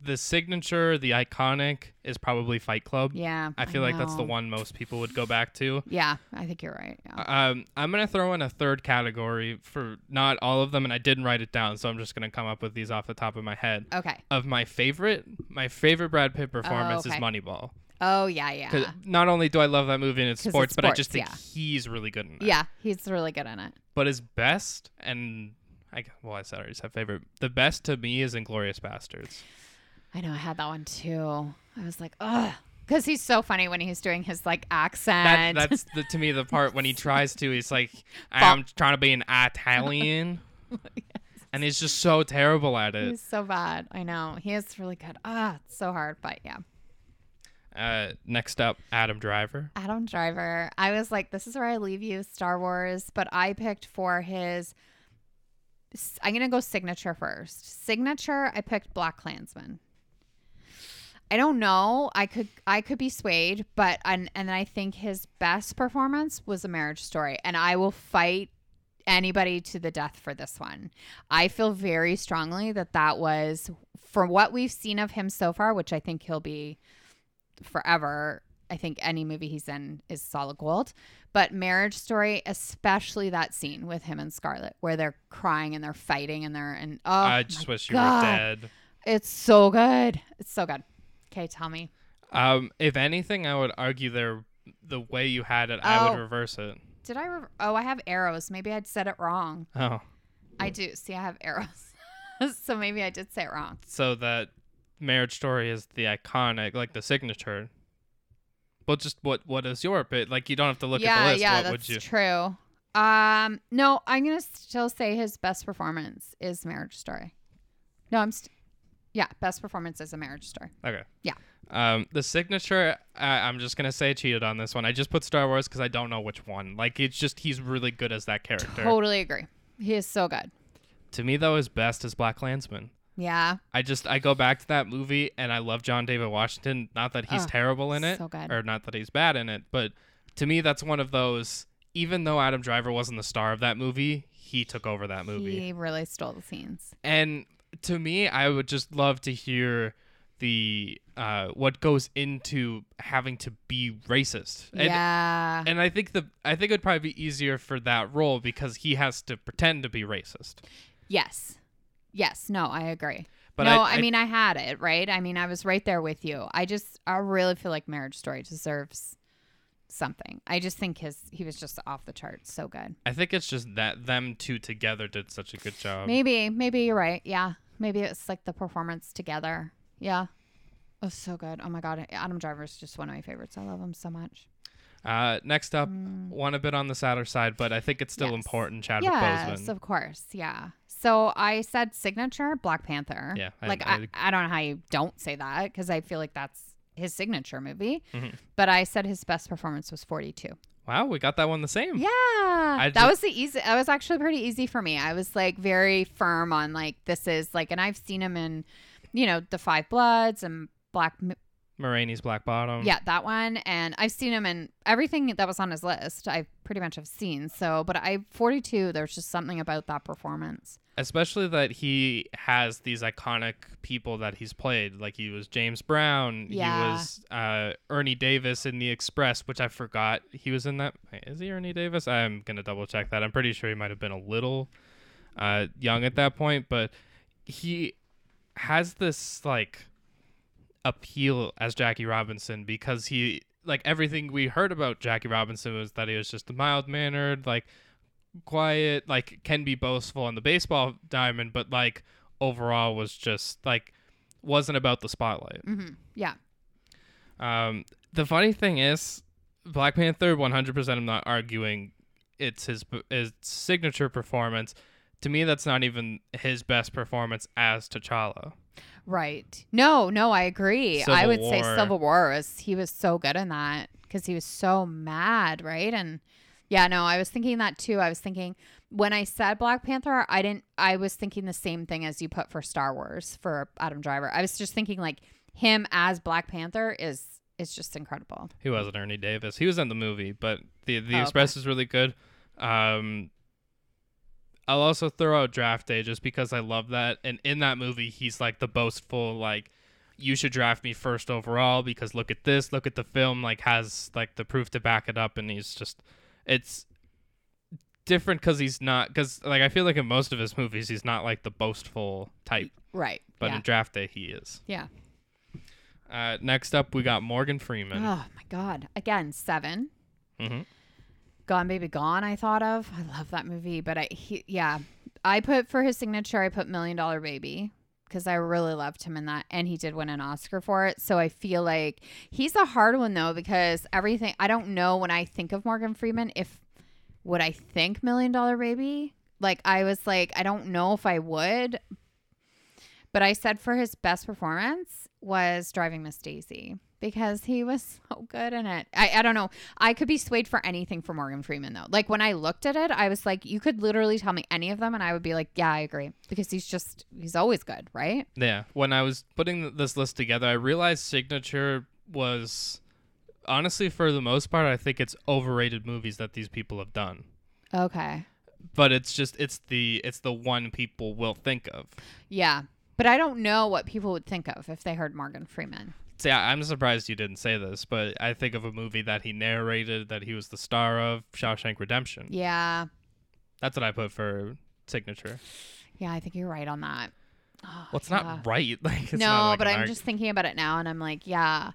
[SPEAKER 1] the signature, the iconic, is probably Fight Club.
[SPEAKER 2] yeah.
[SPEAKER 1] I feel like that's the one most people would go back to.
[SPEAKER 2] Yeah, I think you're right. Yeah.
[SPEAKER 1] Um, I'm gonna throw in a third category for not all of them, and I didn't write it down, so I'm just gonna come up with these off the top of my head.
[SPEAKER 2] okay.
[SPEAKER 1] Of my favorite, my favorite Brad Pitt performance
[SPEAKER 2] okay.
[SPEAKER 1] is Moneyball.
[SPEAKER 2] Oh yeah, yeah.
[SPEAKER 1] Not only do I love that movie and it's sports,
[SPEAKER 2] it's
[SPEAKER 1] but I just think
[SPEAKER 2] sports,
[SPEAKER 1] he's really good in it.
[SPEAKER 2] Yeah, he's really good in it.
[SPEAKER 1] But his best, and I well, I said I already said favorite. The best to me is Inglourious Basterds.
[SPEAKER 2] I know I had that one too. I was like, ugh. Because he's so funny when he's doing his like accent.
[SPEAKER 1] That, that's the, to me the part when he tries to. He's like, I'm trying to be an Italian, and he's just so terrible at it.
[SPEAKER 2] he's so bad. I know. He is really good. Ah, it's so hard, but yeah.
[SPEAKER 1] Uh, next up, Adam Driver.
[SPEAKER 2] Adam Driver. I was like, this is where I leave you, Star Wars, but I picked for his. I'm gonna go signature first. Signature. I picked Black Klansman. I don't know. I could I could be swayed, but and and I think his best performance was a Marriage Story, and I will fight anybody to the death for this one. I feel very strongly that that was from what we've seen of him so far, which I think he'll be forever. I think any movie he's in is solid gold. But Marriage Story, especially that scene with him and Scarlett, where they're crying and they're fighting and they're and oh,
[SPEAKER 1] I just wish you were dead.
[SPEAKER 2] It's so good. It's so good. Okay, tell me.
[SPEAKER 1] Um, if anything, I would argue there the way you had it, I
[SPEAKER 2] Oh.
[SPEAKER 1] would reverse it.
[SPEAKER 2] Did I? Re- oh, I have arrows. Maybe I'd said it wrong.
[SPEAKER 1] Oh,
[SPEAKER 2] I do. See, I have arrows. so maybe I did say it wrong.
[SPEAKER 1] so that Marriage Story is the iconic, like the signature. Well, just what what is your bit? Like you don't have to look
[SPEAKER 2] yeah,
[SPEAKER 1] at the list.
[SPEAKER 2] yeah,
[SPEAKER 1] what
[SPEAKER 2] that's
[SPEAKER 1] would you?
[SPEAKER 2] true. Um, no, I'm gonna still say his best performance is Marriage Story. No, I'm. St- yeah, best performance is a Marriage Story.
[SPEAKER 1] Okay.
[SPEAKER 2] Yeah.
[SPEAKER 1] Um, the signature, I, I'm just gonna say cheated on this one. I just put Star Wars because I don't know which one. Like it's just he's really good as that character.
[SPEAKER 2] Totally agree. He is so good.
[SPEAKER 1] To me, though, his best is Black Klansman.
[SPEAKER 2] Yeah,
[SPEAKER 1] I just I go back to that movie and I love John David Washington. Not that he's
[SPEAKER 2] Ugh,
[SPEAKER 1] terrible in it,
[SPEAKER 2] so good.
[SPEAKER 1] or not that he's bad in it, but to me that's one of those. Even though Adam Driver wasn't the star of that movie, he took over that movie.
[SPEAKER 2] he really stole the scenes.
[SPEAKER 1] And to me, I would just love to hear the uh, what goes into having to be racist. And,
[SPEAKER 2] yeah,
[SPEAKER 1] and I think the I think it'd probably be easier for that role because he has to pretend to be racist.
[SPEAKER 2] yes, yes. No, I agree.
[SPEAKER 1] But
[SPEAKER 2] no,
[SPEAKER 1] I-
[SPEAKER 2] I,
[SPEAKER 1] I-
[SPEAKER 2] mean I had it right. I mean I was right there with you. I just I really feel like Marriage Story deserves something. I just think his he was just off the charts. So good.
[SPEAKER 1] I think it's just that them two together did such a good job.
[SPEAKER 2] Maybe, maybe you're right. Yeah. Maybe it's like the performance together. Yeah. It was so good. Oh my God. Adam Driver's is just one of my favorites. I love him so much.
[SPEAKER 1] Uh, next up,
[SPEAKER 2] Mm.
[SPEAKER 1] one a bit on the sadder side, but I think it's still
[SPEAKER 2] Yes.
[SPEAKER 1] important. Chadwick
[SPEAKER 2] yes,
[SPEAKER 1] Boseman.
[SPEAKER 2] of course. Yeah. So I said signature Black Panther.
[SPEAKER 1] Yeah, I-
[SPEAKER 2] like
[SPEAKER 1] I-
[SPEAKER 2] I, I, don't know how you don't say that because I feel like that's his signature movie.
[SPEAKER 1] Mhm.
[SPEAKER 2] But I said his best performance was 42.
[SPEAKER 1] Wow, we got that one the same.
[SPEAKER 2] Yeah. that
[SPEAKER 1] ju-
[SPEAKER 2] was the easy. That was actually pretty easy for me. I was like very firm on like this is like, and I've seen him in, you know, the Five Bloods and Black
[SPEAKER 1] Ma Rainey's Black Bottom.
[SPEAKER 2] Yeah, that one. And I've seen him in everything that was on his list. I pretty much have seen. So, but I 42. There's just something about that performance.
[SPEAKER 1] Especially that he has these iconic people that he's played. Like he was James Brown.
[SPEAKER 2] yeah.
[SPEAKER 1] He was uh, Ernie Davis in The Express, which I forgot he was in that. Is he Ernie Davis? I'm gonna double check that. I'm pretty sure he might have been a little uh, young at that point, but he has this like appeal as Jackie Robinson because he like everything we heard about Jackie Robinson was that he was just a mild mannered, like quiet, like can be boastful on the baseball diamond, but like overall was just like wasn't about the spotlight.
[SPEAKER 2] hmm Yeah.
[SPEAKER 1] Um, the funny thing is, Black Panther, 100%. I'm not arguing it's his his signature performance. To me, that's not even his best performance as T'Challa.
[SPEAKER 2] Right. No, no, I agree.
[SPEAKER 1] Civil
[SPEAKER 2] I would say
[SPEAKER 1] War.
[SPEAKER 2] Civil War was he was so good in that because he was so mad, right? And yeah, no, I was thinking that too. I was thinking when I said Black Panther, I didn't. I was thinking the same thing as you put for Star Wars for Adam Driver. I was just thinking like him as Black Panther is is just incredible.
[SPEAKER 1] He wasn't Ernie Davis. He was in the movie, but the the
[SPEAKER 2] Oh,
[SPEAKER 1] Express is really good. Um, I'll also throw out Draft Day just because I love that. And in that movie, he's like the boastful, like, you should draft me first overall because look at this, look at the film, like has like the proof to back it up, and he's just, it's different because he's not because like I feel like in most of his movies he's not like the boastful type,
[SPEAKER 2] Right.
[SPEAKER 1] but
[SPEAKER 2] yeah.
[SPEAKER 1] in Draft Day he is.
[SPEAKER 2] yeah.
[SPEAKER 1] Uh, next up we got Morgan Freeman.
[SPEAKER 2] Oh my God. Again, seven.
[SPEAKER 1] hmm
[SPEAKER 2] Gone Baby Gone, I thought of. I love that movie, but I, he, yeah, I put for his signature, I put Million Dollar Baby because I really loved him in that, and he did win an Oscar for it. So I feel like he's a hard one though because everything I don't know when I think of Morgan Freeman if would I think Million Dollar Baby. Like I was like I don't know if I would, but I said for his best performance was Driving Miss Daisy because he was so good in it. I, I don't know. I could be swayed for anything for Morgan Freeman though. Like when I looked at it, I was like, you could literally tell me any of them, and I would be like, yeah, I agree because he's just he's always good, right?
[SPEAKER 1] Yeah, when I was putting this list together, I realized Signature was honestly, for the most part, I think it's overrated movies that these people have done.
[SPEAKER 2] Okay.
[SPEAKER 1] But it's just it's the it's the one people will think of.
[SPEAKER 2] Yeah. But I don't know what people would think of if they heard Morgan Freeman.
[SPEAKER 1] Yeah, I'm surprised you didn't say this, but I think of a movie that he narrated that he was the star of, Shawshank Redemption.
[SPEAKER 2] Yeah.
[SPEAKER 1] That's what I put for Signature.
[SPEAKER 2] Yeah, I think you're right on that. Oh,
[SPEAKER 1] Well, it's
[SPEAKER 2] yeah.
[SPEAKER 1] not right. Like it's
[SPEAKER 2] no,
[SPEAKER 1] not like
[SPEAKER 2] but I'm
[SPEAKER 1] arg-
[SPEAKER 2] just thinking about it now, and I'm like, yeah,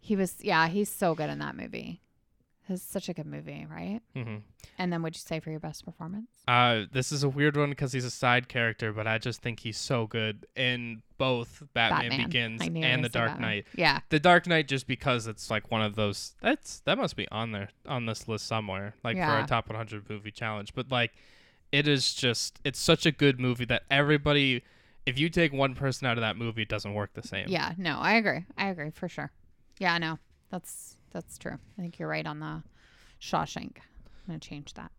[SPEAKER 2] he was. Yeah, he's so good in that movie. It's such a good movie, right?
[SPEAKER 1] Mhm.
[SPEAKER 2] And then, would you say for your best performance?
[SPEAKER 1] Uh, this is a weird one because he's a side character, but I just think he's so good in both Batman, Begins
[SPEAKER 2] you were
[SPEAKER 1] and The Dark
[SPEAKER 2] Batman.
[SPEAKER 1] Knight.
[SPEAKER 2] Yeah,
[SPEAKER 1] The Dark Knight, just because it's like one of those. That's that must be on there on this list somewhere, like for
[SPEAKER 2] Yeah.
[SPEAKER 1] a top 100 movie challenge. But like, it is just it's such a good movie that everybody, if you take one person out of that movie, it doesn't work the same.
[SPEAKER 2] yeah. No, I agree. I agree for sure. Yeah, no, that's that's true. I think you're right on the Shawshank. I'm gonna change that.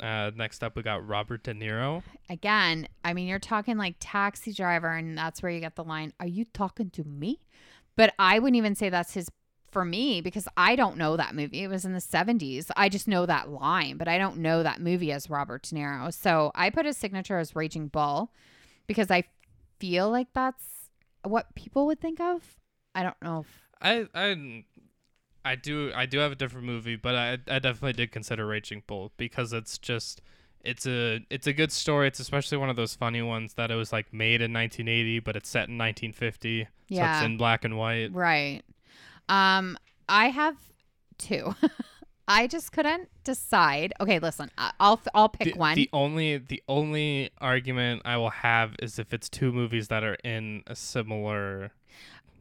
[SPEAKER 1] Uh, next up, we got Robert De Niro.
[SPEAKER 2] Again, I mean, you're talking like taxi driver, and that's where you get the line, Are you talking to me? But I wouldn't even say that's his for me because I don't know that movie. It was in the 70s. I just know that line, but I don't know that movie as Robert De Niro. So I put his signature as Raging Bull because I feel like that's what people would think of. I don't know if
[SPEAKER 1] I I I do I do have a different movie, but I I definitely did consider Raging Bull because it's just it's a it's a good story. It's especially one of those funny ones that it was like made in 1980, but it's set in 1950. So
[SPEAKER 2] Yeah.
[SPEAKER 1] it's in black and white.
[SPEAKER 2] Right. Um, I have two. I just couldn't decide. Okay, listen, I'll I'll pick
[SPEAKER 1] The,
[SPEAKER 2] one.
[SPEAKER 1] the only the only argument I will have is if it's two movies that are in a similar.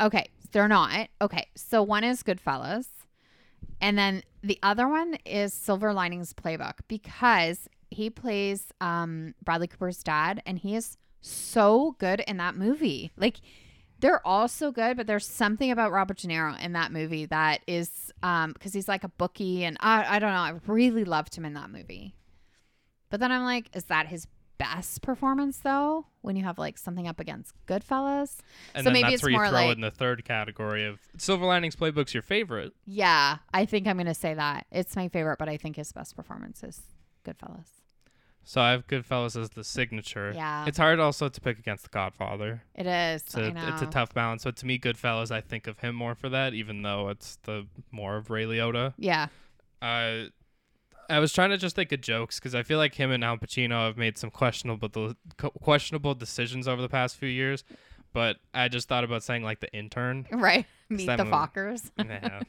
[SPEAKER 2] okay, they're not. Okay, so one is Goodfellas, and then the other one is Silver Linings Playbook because he plays um Bradley Cooper's dad, and he is so good in that movie. Like they're all so good, but there's something about Robert De Niro in that movie that is um because he's like a bookie, and I I don't know. I really loved him in that movie. But then I'm like, is that his best performance though? When you have like something up against Goodfellas,
[SPEAKER 1] And
[SPEAKER 2] So maybe
[SPEAKER 1] that's
[SPEAKER 2] it's
[SPEAKER 1] where you
[SPEAKER 2] more
[SPEAKER 1] throw
[SPEAKER 2] like-
[SPEAKER 1] in the third category of Silver Linings Playbook's your favorite.
[SPEAKER 2] yeah, I think I'm gonna say that it's my favorite, but I think his best performance is Goodfellas.
[SPEAKER 1] So I have Goodfellas as the signature.
[SPEAKER 2] Yeah,
[SPEAKER 1] It's hard also to pick against The Godfather.
[SPEAKER 2] it is.
[SPEAKER 1] It's a, it's a tough balance. But to me, Goodfellas, I think of him more for that, even though it's the more of Ray Liotta.
[SPEAKER 2] Yeah,
[SPEAKER 1] Uh, I was trying to just think of jokes because I feel like him and Al Pacino have made some questionable de- co- questionable decisions over the past few years. But I just thought about saying like the intern.
[SPEAKER 2] right. Meet the. Fockers.
[SPEAKER 1] yeah.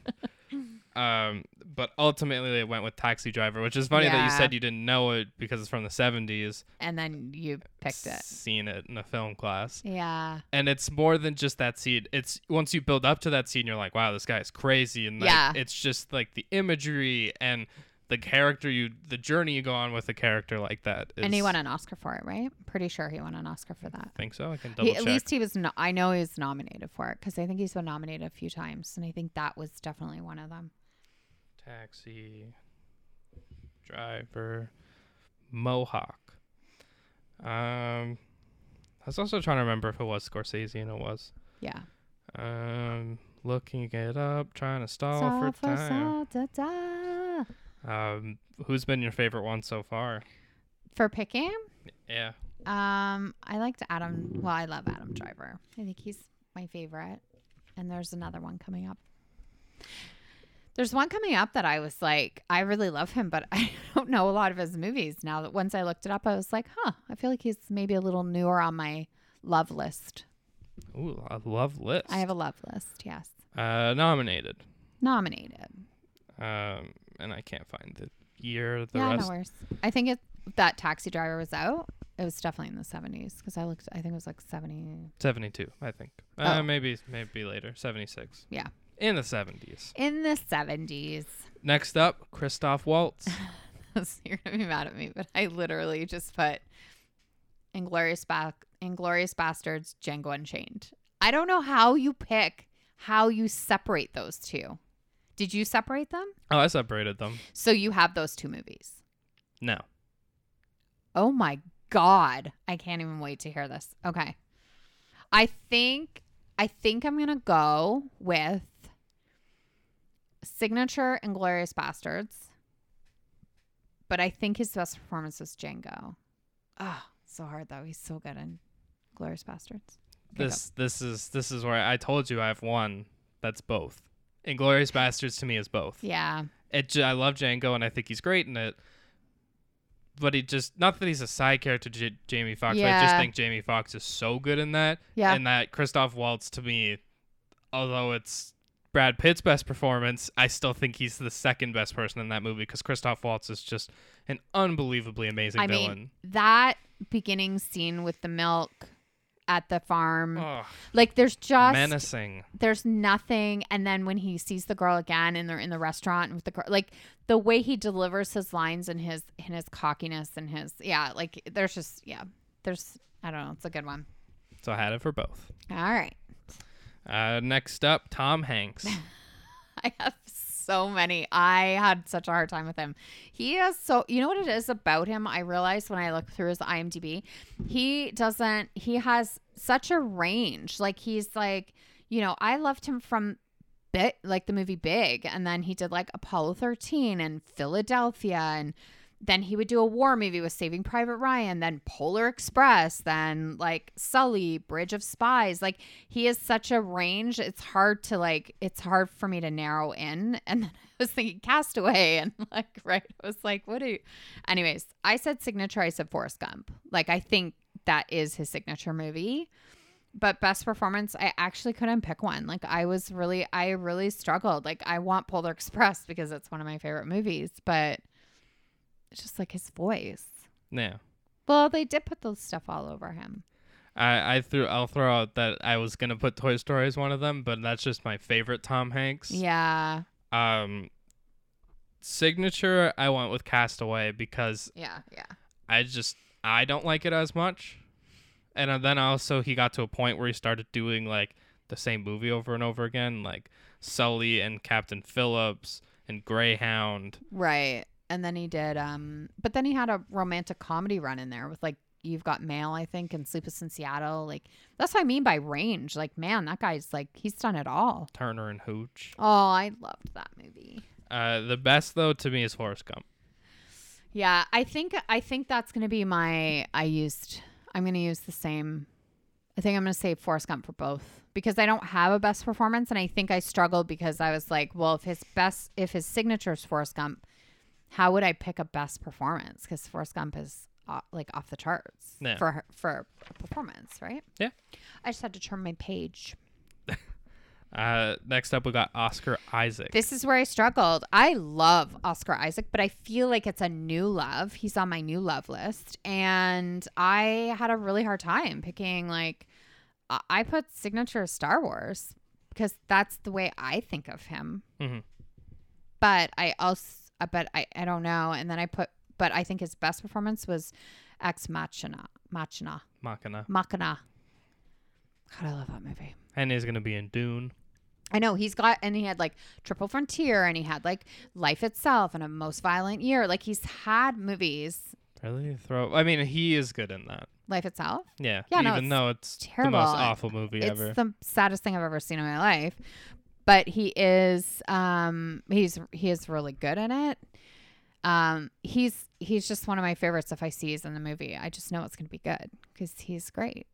[SPEAKER 1] Um, but ultimately they went with Taxi Driver, which is funny that you said you didn't know it because it's from the 70s.
[SPEAKER 2] And then you picked it.
[SPEAKER 1] Seen it in a film class.
[SPEAKER 2] Yeah.
[SPEAKER 1] And it's more than just that scene. It's once you build up to that scene, you're like, wow, this guy's crazy. And like,
[SPEAKER 2] Yeah.
[SPEAKER 1] it's just like the imagery and the character you, the journey you go on with a character like that. Is,
[SPEAKER 2] and he won an Oscar for it, right? Pretty sure he won an Oscar for that.
[SPEAKER 1] I think so. I can double
[SPEAKER 2] He,
[SPEAKER 1] check.
[SPEAKER 2] at least he was. No, I know he was nominated for it because I think he's been nominated a few times, and I think that was definitely one of them.
[SPEAKER 1] Taxi driver Mohawk. Um, I was also trying to remember if it was Scorsese, and it was.
[SPEAKER 2] Yeah.
[SPEAKER 1] Um, looking it up, trying to stall for
[SPEAKER 2] fa-
[SPEAKER 1] time.
[SPEAKER 2] da- da.
[SPEAKER 1] Um, who's been your favorite one so far?
[SPEAKER 2] For picking,
[SPEAKER 1] Yeah.
[SPEAKER 2] um, I liked Adam. Well, I love Adam Driver. I think he's my favorite. And there's another one coming up. There's one coming up that I was like, I really love him, but I don't know a lot of his movies. Now that once I looked it up, I was like, huh, I feel like he's maybe a little newer on my love list.
[SPEAKER 1] Ooh, a love list.
[SPEAKER 2] I have a love list, yes.
[SPEAKER 1] uh nominated.
[SPEAKER 2] Nominated.
[SPEAKER 1] Um, and I can't find the year. The
[SPEAKER 2] yeah,
[SPEAKER 1] rest.
[SPEAKER 2] no worries. I think it that taxi driver was out. It was definitely in the seventies because I looked. I think it was like seventy
[SPEAKER 1] 72, I think. Uh,
[SPEAKER 2] Oh.
[SPEAKER 1] maybe maybe later. 76.
[SPEAKER 2] Yeah.
[SPEAKER 1] In the 70s.
[SPEAKER 2] in the seventies.
[SPEAKER 1] Next up, Christoph Waltz.
[SPEAKER 2] You're gonna be mad at me, but I literally just put Inglourious ba- Inglourious Basterds, Django Unchained. I don't know how you pick how you separate those two. Did you separate them?
[SPEAKER 1] oh, I separated them.
[SPEAKER 2] So you have those two movies.
[SPEAKER 1] No.
[SPEAKER 2] Oh my god. I can't even wait to hear this. Okay. I think I think I'm going to go with Signature and Glorious Bastards. But I think his best performance was Django. Oh, so hard though. He's so good in Glorious Bastards.
[SPEAKER 1] This this is this is where I told you I have one that's both. Inglourious Basterds to me is both.
[SPEAKER 2] Yeah.
[SPEAKER 1] It I love Django and I think he's great in it. But he just not that he's a side character to J- Jamie Foxx, but I just think Jamie Foxx is so good in that.
[SPEAKER 2] Yeah.
[SPEAKER 1] And that Christoph Waltz to me, although it's Brad Pitt's best performance, I still think he's the second best person in that movie because Christoph Waltz is just an unbelievably amazing
[SPEAKER 2] I mean,
[SPEAKER 1] villain.
[SPEAKER 2] that beginning scene with the milk at the farm,
[SPEAKER 1] oh,
[SPEAKER 2] like there's just
[SPEAKER 1] menacing.
[SPEAKER 2] there's nothing and then when he sees the girl again and they're in the restaurant with the girl like the way he delivers his lines and his and his cockiness and his yeah like there's just yeah there's i don't know it's a good one
[SPEAKER 1] So I had it for both.
[SPEAKER 2] all right
[SPEAKER 1] Uh, next up, Tom Hanks.
[SPEAKER 2] i have so many. I had such a hard time with him. He has so you know what it is about him? I realized when i looked through his imdb he doesn't he has such a range. Like he's like you know i loved him from bit like the movie big and then he did like apollo 13 and philadelphia and then he would do a war movie with saving private ryan then polar express then like sully bridge of spies. Like he is such a range it's hard to like it's hard for me to narrow in. And then i was thinking castaway and like right i was like what do you anyways i said signature i said forrest gump. Like i think that is his signature movie. But best performance i actually couldn't pick one. Like i was really i really struggled. Like i want polar express because it's one of my favorite movies but it's just like his voice
[SPEAKER 1] yeah.
[SPEAKER 2] well they did put those stuff all over him
[SPEAKER 1] I, I threw I'll throw out that I was gonna put Toy Story as one of them, but that's just my favorite Tom Hanks.
[SPEAKER 2] yeah
[SPEAKER 1] Um signature I went with Castaway because
[SPEAKER 2] yeah yeah
[SPEAKER 1] I just I don't like it as much. And uh, then also he got to a point where he started doing like the same movie over and over again, like Sully and Captain Phillips and Greyhound.
[SPEAKER 2] right and then he did um but then he had a romantic comedy run in there with like you've got mail i think and sleepless in seattle like that's what i mean by range like man that guy's like he's done it all
[SPEAKER 1] Turner and Hooch.
[SPEAKER 2] oh i loved that movie
[SPEAKER 1] Uh, the best though to me is Forrest Gump.
[SPEAKER 2] Yeah, I think I think that's gonna be my. I used. I'm gonna use the same. I think I'm gonna say Forrest Gump for both because I don't have a best performance, and I think I struggled because I was like, well, if his best, if his signature is Forrest Gump, how would I pick a best performance? Because Forrest Gump is uh, like off the charts
[SPEAKER 1] Yeah.
[SPEAKER 2] for for performance, right?
[SPEAKER 1] Yeah.
[SPEAKER 2] I just had to turn my page.
[SPEAKER 1] Uh, next up, we got Oscar Isaac.
[SPEAKER 2] This is where I struggled. I love Oscar Isaac, but I feel like it's a new love. He's on my new love list. And I had a really hard time picking, like, I- I put signature Star Wars because that's the way I think of him.
[SPEAKER 1] Mhm.
[SPEAKER 2] But I also, Uh, but I, I don't know. And then I put, but I think his best performance was Ex Machina. Machina.
[SPEAKER 1] Machina.
[SPEAKER 2] Machina. God, I love that movie.
[SPEAKER 1] And he's gonna be in Dune.
[SPEAKER 2] I know he's got, and he had like Triple Frontier, and he had like Life Itself, and a Most Violent Year. Like he's had movies.
[SPEAKER 1] Really throw? I mean, he is good in that.
[SPEAKER 2] Life Itself.
[SPEAKER 1] Yeah.
[SPEAKER 2] Yeah, no,
[SPEAKER 1] Even
[SPEAKER 2] it's
[SPEAKER 1] though it's
[SPEAKER 2] terrible.
[SPEAKER 1] the most awful movie
[SPEAKER 2] It's
[SPEAKER 1] ever.
[SPEAKER 2] the saddest thing I've ever seen in my life. But he is, um, he's he is really good in it. Um, he's he's just one of my favorites. If I see he's in the movie, I just know it's gonna be good because he's great,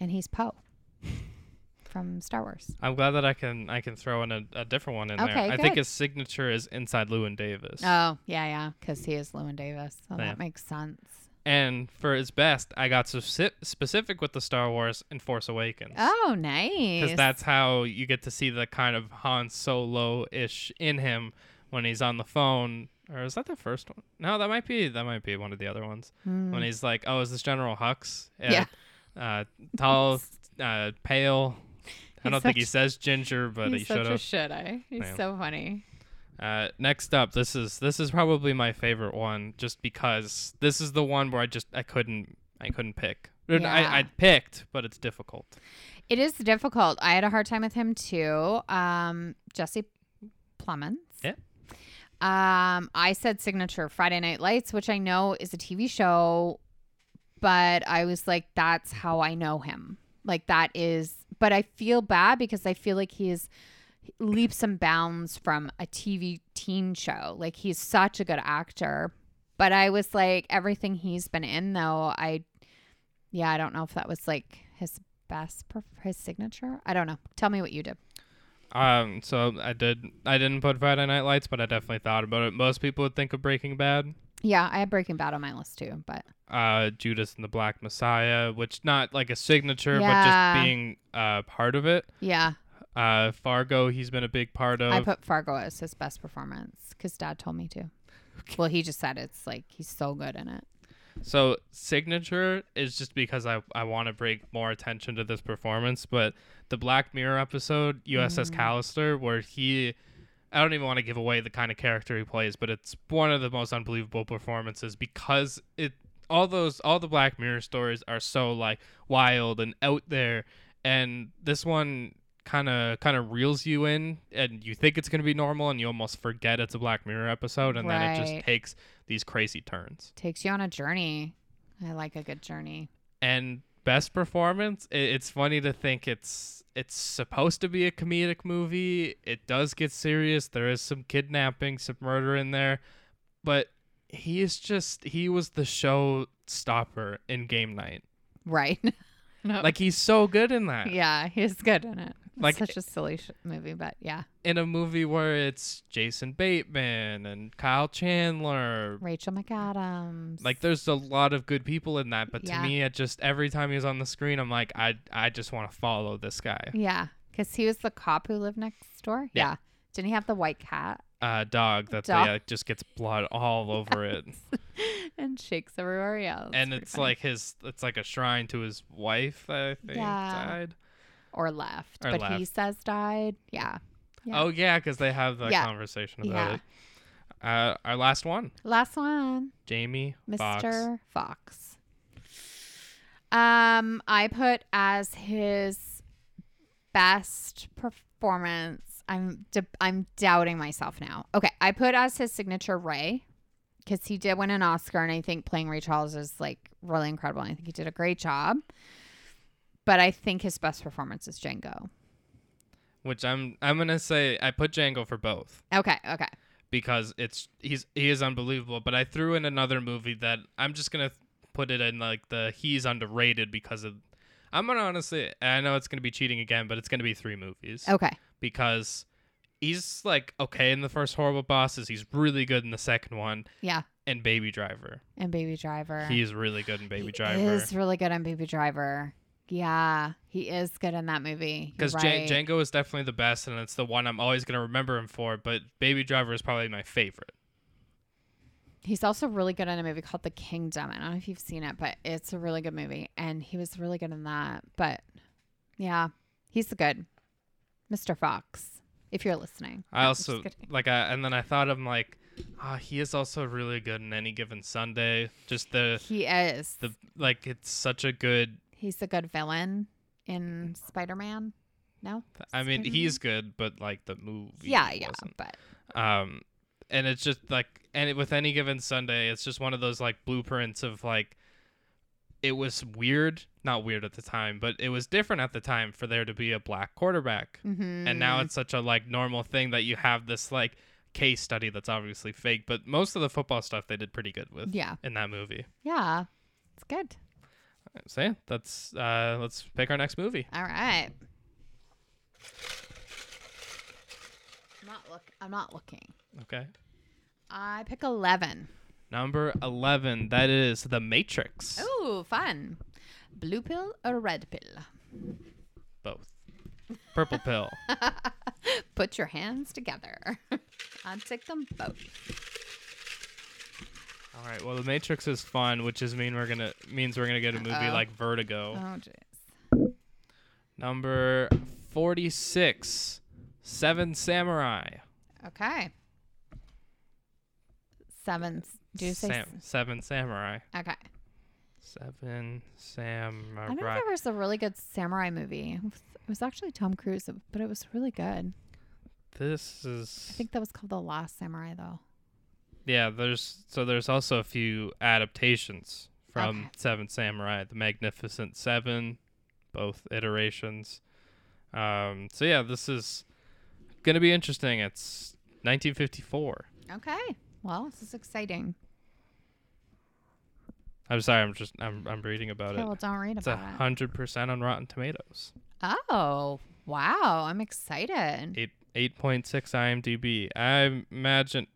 [SPEAKER 2] and he's Poe from Star Wars.
[SPEAKER 1] I'm glad that I can I can throw in a, a different one in there.
[SPEAKER 2] Okay,
[SPEAKER 1] I think his signature is inside Llewyn Davis.
[SPEAKER 2] Oh yeah, yeah, because he is Llewyn Davis, so
[SPEAKER 1] Yeah.
[SPEAKER 2] that makes sense.
[SPEAKER 1] And for his best, I got speci- specific with the Star Wars in Force Awakens.
[SPEAKER 2] Oh, nice.
[SPEAKER 1] Because that's how you get to see the kind of Han Solo ish in him when he's on the phone. Or is that the first one? No, that might be that might be one of the other ones.
[SPEAKER 2] Hmm.
[SPEAKER 1] When he's like, "Oh, is this General Hux?"
[SPEAKER 2] Yeah.
[SPEAKER 1] Uh, tall, uh, pale. I
[SPEAKER 2] He's
[SPEAKER 1] don't think he says ginger, but he should have.
[SPEAKER 2] should I? He's
[SPEAKER 1] Yeah.
[SPEAKER 2] so funny.
[SPEAKER 1] Uh, next up, this is this is probably my favorite one, just because this is the one where I just I couldn't I couldn't pick.
[SPEAKER 2] Yeah.
[SPEAKER 1] I I picked, but it's difficult.
[SPEAKER 2] It is difficult. I had a hard time with him too. Um, Jesse Plemons.
[SPEAKER 1] Yeah.
[SPEAKER 2] Um, I said signature Friday Night Lights, which I know is a TV show, but I was like, that's how I know him. Like that is, but I feel bad because I feel like he is leaps and bounds from a TV teen show. Like he's such a good actor. But I was like, everything he's been in though, I, yeah, I don't know if that was like his best, his signature. I don't know. Tell me what you did.
[SPEAKER 1] Um, so I did I didn't put Friday Night Lights, but I definitely thought about it. Most people would think of Breaking Bad.
[SPEAKER 2] Yeah, I had Breaking Bad on my list too, but
[SPEAKER 1] Uh, Judas and the Black Messiah, which not like a signature, but just being uh part of it.
[SPEAKER 2] yeah,
[SPEAKER 1] Uh, Fargo, he's been a big part of.
[SPEAKER 2] I put Fargo as his best performance because Dad told me to. Well, he just said it's like he's so good in it.
[SPEAKER 1] So signature is just because I I want to bring more attention to this performance, but the Black Mirror episode USS
[SPEAKER 2] Mm.
[SPEAKER 1] Callister where he I don't even want to give away the kind of character he plays, but it's one of the most unbelievable performances because it all those all the Black Mirror stories are so like wild and out there and this one kind of kind of reels you in and you think it's going to be normal and you almost forget it's a Black Mirror episode and then it just takes these crazy turns
[SPEAKER 2] Takes you on a journey. I like a good journey.
[SPEAKER 1] and best performance it's funny to think it's it's supposed to be a comedic movie it does get serious there is some kidnapping some murder in there but he is just he was the show stopper in game night
[SPEAKER 2] Right. no.
[SPEAKER 1] like he's so good in that
[SPEAKER 2] yeah, he's good in it.
[SPEAKER 1] Like-
[SPEAKER 2] such a silly sh- movie, but yeah.
[SPEAKER 1] in a movie where it's jason bateman and kyle chandler
[SPEAKER 2] Rachel McAdams.
[SPEAKER 1] like there's a lot of good people in that but
[SPEAKER 2] Yeah.
[SPEAKER 1] to me it just every time he's on the screen i'm like i i just want to follow this guy
[SPEAKER 2] yeah, because he was the cop who lived next door.
[SPEAKER 1] Yeah.
[SPEAKER 2] Yeah. Didn't he have the white cat
[SPEAKER 1] uh, dog that
[SPEAKER 2] Dog.
[SPEAKER 1] They, uh, just gets blood all over it,
[SPEAKER 2] and shakes everywhere? Yeah.
[SPEAKER 1] and it's
[SPEAKER 2] funny.
[SPEAKER 1] like his it's like a shrine to his wife. I think
[SPEAKER 2] Yeah.
[SPEAKER 1] died.
[SPEAKER 2] Or left,
[SPEAKER 1] or
[SPEAKER 2] but he says died. Yeah. Yeah.
[SPEAKER 1] Oh yeah, because they have the
[SPEAKER 2] Yeah.
[SPEAKER 1] conversation about
[SPEAKER 2] Yeah.
[SPEAKER 1] it. Uh, our last one,
[SPEAKER 2] Last one.
[SPEAKER 1] Jamie.
[SPEAKER 2] Mr. Foxx. Um, I put as his best performance. I'm d- I'm doubting myself now. Okay, I put as his signature Ray because he did win an Oscar, and I think playing Ray Charles is like really incredible. I think he did a great job. But I think his best performance is Django.
[SPEAKER 1] which I'm I'm gonna say I put Django for both
[SPEAKER 2] Okay, okay.
[SPEAKER 1] because it's he's he is unbelievable. But I threw in another movie that I'm just gonna put it in like the he's underrated because of. I'm gonna honestly, I know it's gonna be cheating again, but it's gonna be three movies.
[SPEAKER 2] Okay.
[SPEAKER 1] because he's like okay in the first horrible bosses he's really good in the second one
[SPEAKER 2] Yeah.
[SPEAKER 1] and baby driver
[SPEAKER 2] And Baby Driver.
[SPEAKER 1] he's really good in baby
[SPEAKER 2] He
[SPEAKER 1] driver
[SPEAKER 2] is really good in Baby Driver. Yeah, he is good in that movie.
[SPEAKER 1] Because
[SPEAKER 2] right.
[SPEAKER 1] Django is definitely the best, and it's the one I'm always gonna remember him for. But Baby Driver is probably my favorite.
[SPEAKER 2] He's also really good in a movie called The Kingdom. I don't know if you've seen it, but it's a really good movie, and he was really good in that. But yeah, he's the good Mr. Foxx. If you're listening,
[SPEAKER 1] I
[SPEAKER 2] No, I'm just
[SPEAKER 1] also like, I, and then I thought of like, ah, he is also really good in any given Sunday. Just the
[SPEAKER 2] he is.
[SPEAKER 1] the like, it's such a good.
[SPEAKER 2] He's the good villain in Spider Man. No,
[SPEAKER 1] I mean,
[SPEAKER 2] Spider-Man?
[SPEAKER 1] he's good, but like the movie.
[SPEAKER 2] yeah, yeah,
[SPEAKER 1] wasn't.
[SPEAKER 2] but
[SPEAKER 1] um and it's just like and it, with any given sunday it's just one of those like blueprints of like it was weird not weird at the time but it was different at the time for there to be a black quarterback
[SPEAKER 2] mhm.
[SPEAKER 1] and now it's such a like normal thing that you have this like case study that's obviously fake but most of the football stuff they did pretty good with
[SPEAKER 2] yeah,
[SPEAKER 1] in that movie
[SPEAKER 2] yeah, it's good.
[SPEAKER 1] Yeah that's uh let's pick our next movie
[SPEAKER 2] All right. I'm not look. I'm not looking.
[SPEAKER 1] okay
[SPEAKER 2] I pick eleven.
[SPEAKER 1] number 11 that is the matrix
[SPEAKER 2] Oh, fun. Blue pill or red pill?
[SPEAKER 1] both purple pill
[SPEAKER 2] Put your hands together. I'd take them both.
[SPEAKER 1] All right. Well, The Matrix is fun, which is mean we're gonna means we're gonna get a movie
[SPEAKER 2] Uh-oh.
[SPEAKER 1] like Vertigo.
[SPEAKER 2] Oh, jeez.
[SPEAKER 1] Number forty-six, Seven Samurai.
[SPEAKER 2] Okay. Seven. Do you say?
[SPEAKER 1] Sam-
[SPEAKER 2] s-
[SPEAKER 1] Seven Samurai.
[SPEAKER 2] Okay.
[SPEAKER 1] Seven
[SPEAKER 2] Samurai. I
[SPEAKER 1] Samurai.
[SPEAKER 2] there was a really good samurai movie. It was, it was actually Tom Cruise, but it was really good.
[SPEAKER 1] This is
[SPEAKER 2] I think that was called The Last Samurai, though.
[SPEAKER 1] Yeah. There's so there's also a few adaptations from
[SPEAKER 2] Okay.
[SPEAKER 1] Seven Samurai, The Magnificent Seven, both iterations. Um. So yeah, this is gonna be interesting. It's 1954.
[SPEAKER 2] Okay. Well, this is exciting.
[SPEAKER 1] I'm sorry. I'm just I'm I'm reading about
[SPEAKER 2] Okay,
[SPEAKER 1] it.
[SPEAKER 2] well, don't read
[SPEAKER 1] It's a
[SPEAKER 2] about it.
[SPEAKER 1] hundred percent on Rotten Tomatoes.
[SPEAKER 2] Oh, wow. I'm excited.
[SPEAKER 1] Eight eight point six IMDb. I imagine.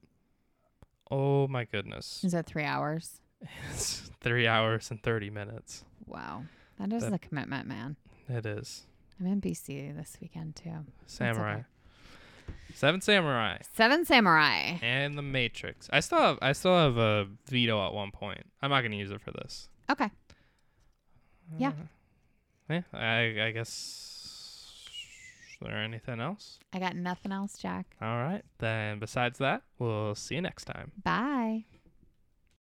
[SPEAKER 1] Oh my goodness!
[SPEAKER 2] Is it three hours?
[SPEAKER 1] It's three hours and thirty minutes.
[SPEAKER 2] Wow. That is
[SPEAKER 1] That-
[SPEAKER 2] a commitment, man.
[SPEAKER 1] It is
[SPEAKER 2] I'm in BC this weekend, too.
[SPEAKER 1] Samurai. Seven Samurai
[SPEAKER 2] Seven Samurai.
[SPEAKER 1] and The Matrix. I still have I still have a veto at one point. I'm not gonna use it for this.
[SPEAKER 2] Okay. Yeah.
[SPEAKER 1] Uh, yeah. I I guess. Is there anything else?
[SPEAKER 2] I got nothing else, Jack.
[SPEAKER 1] All right. Then besides that, we'll see you next time.
[SPEAKER 2] Bye.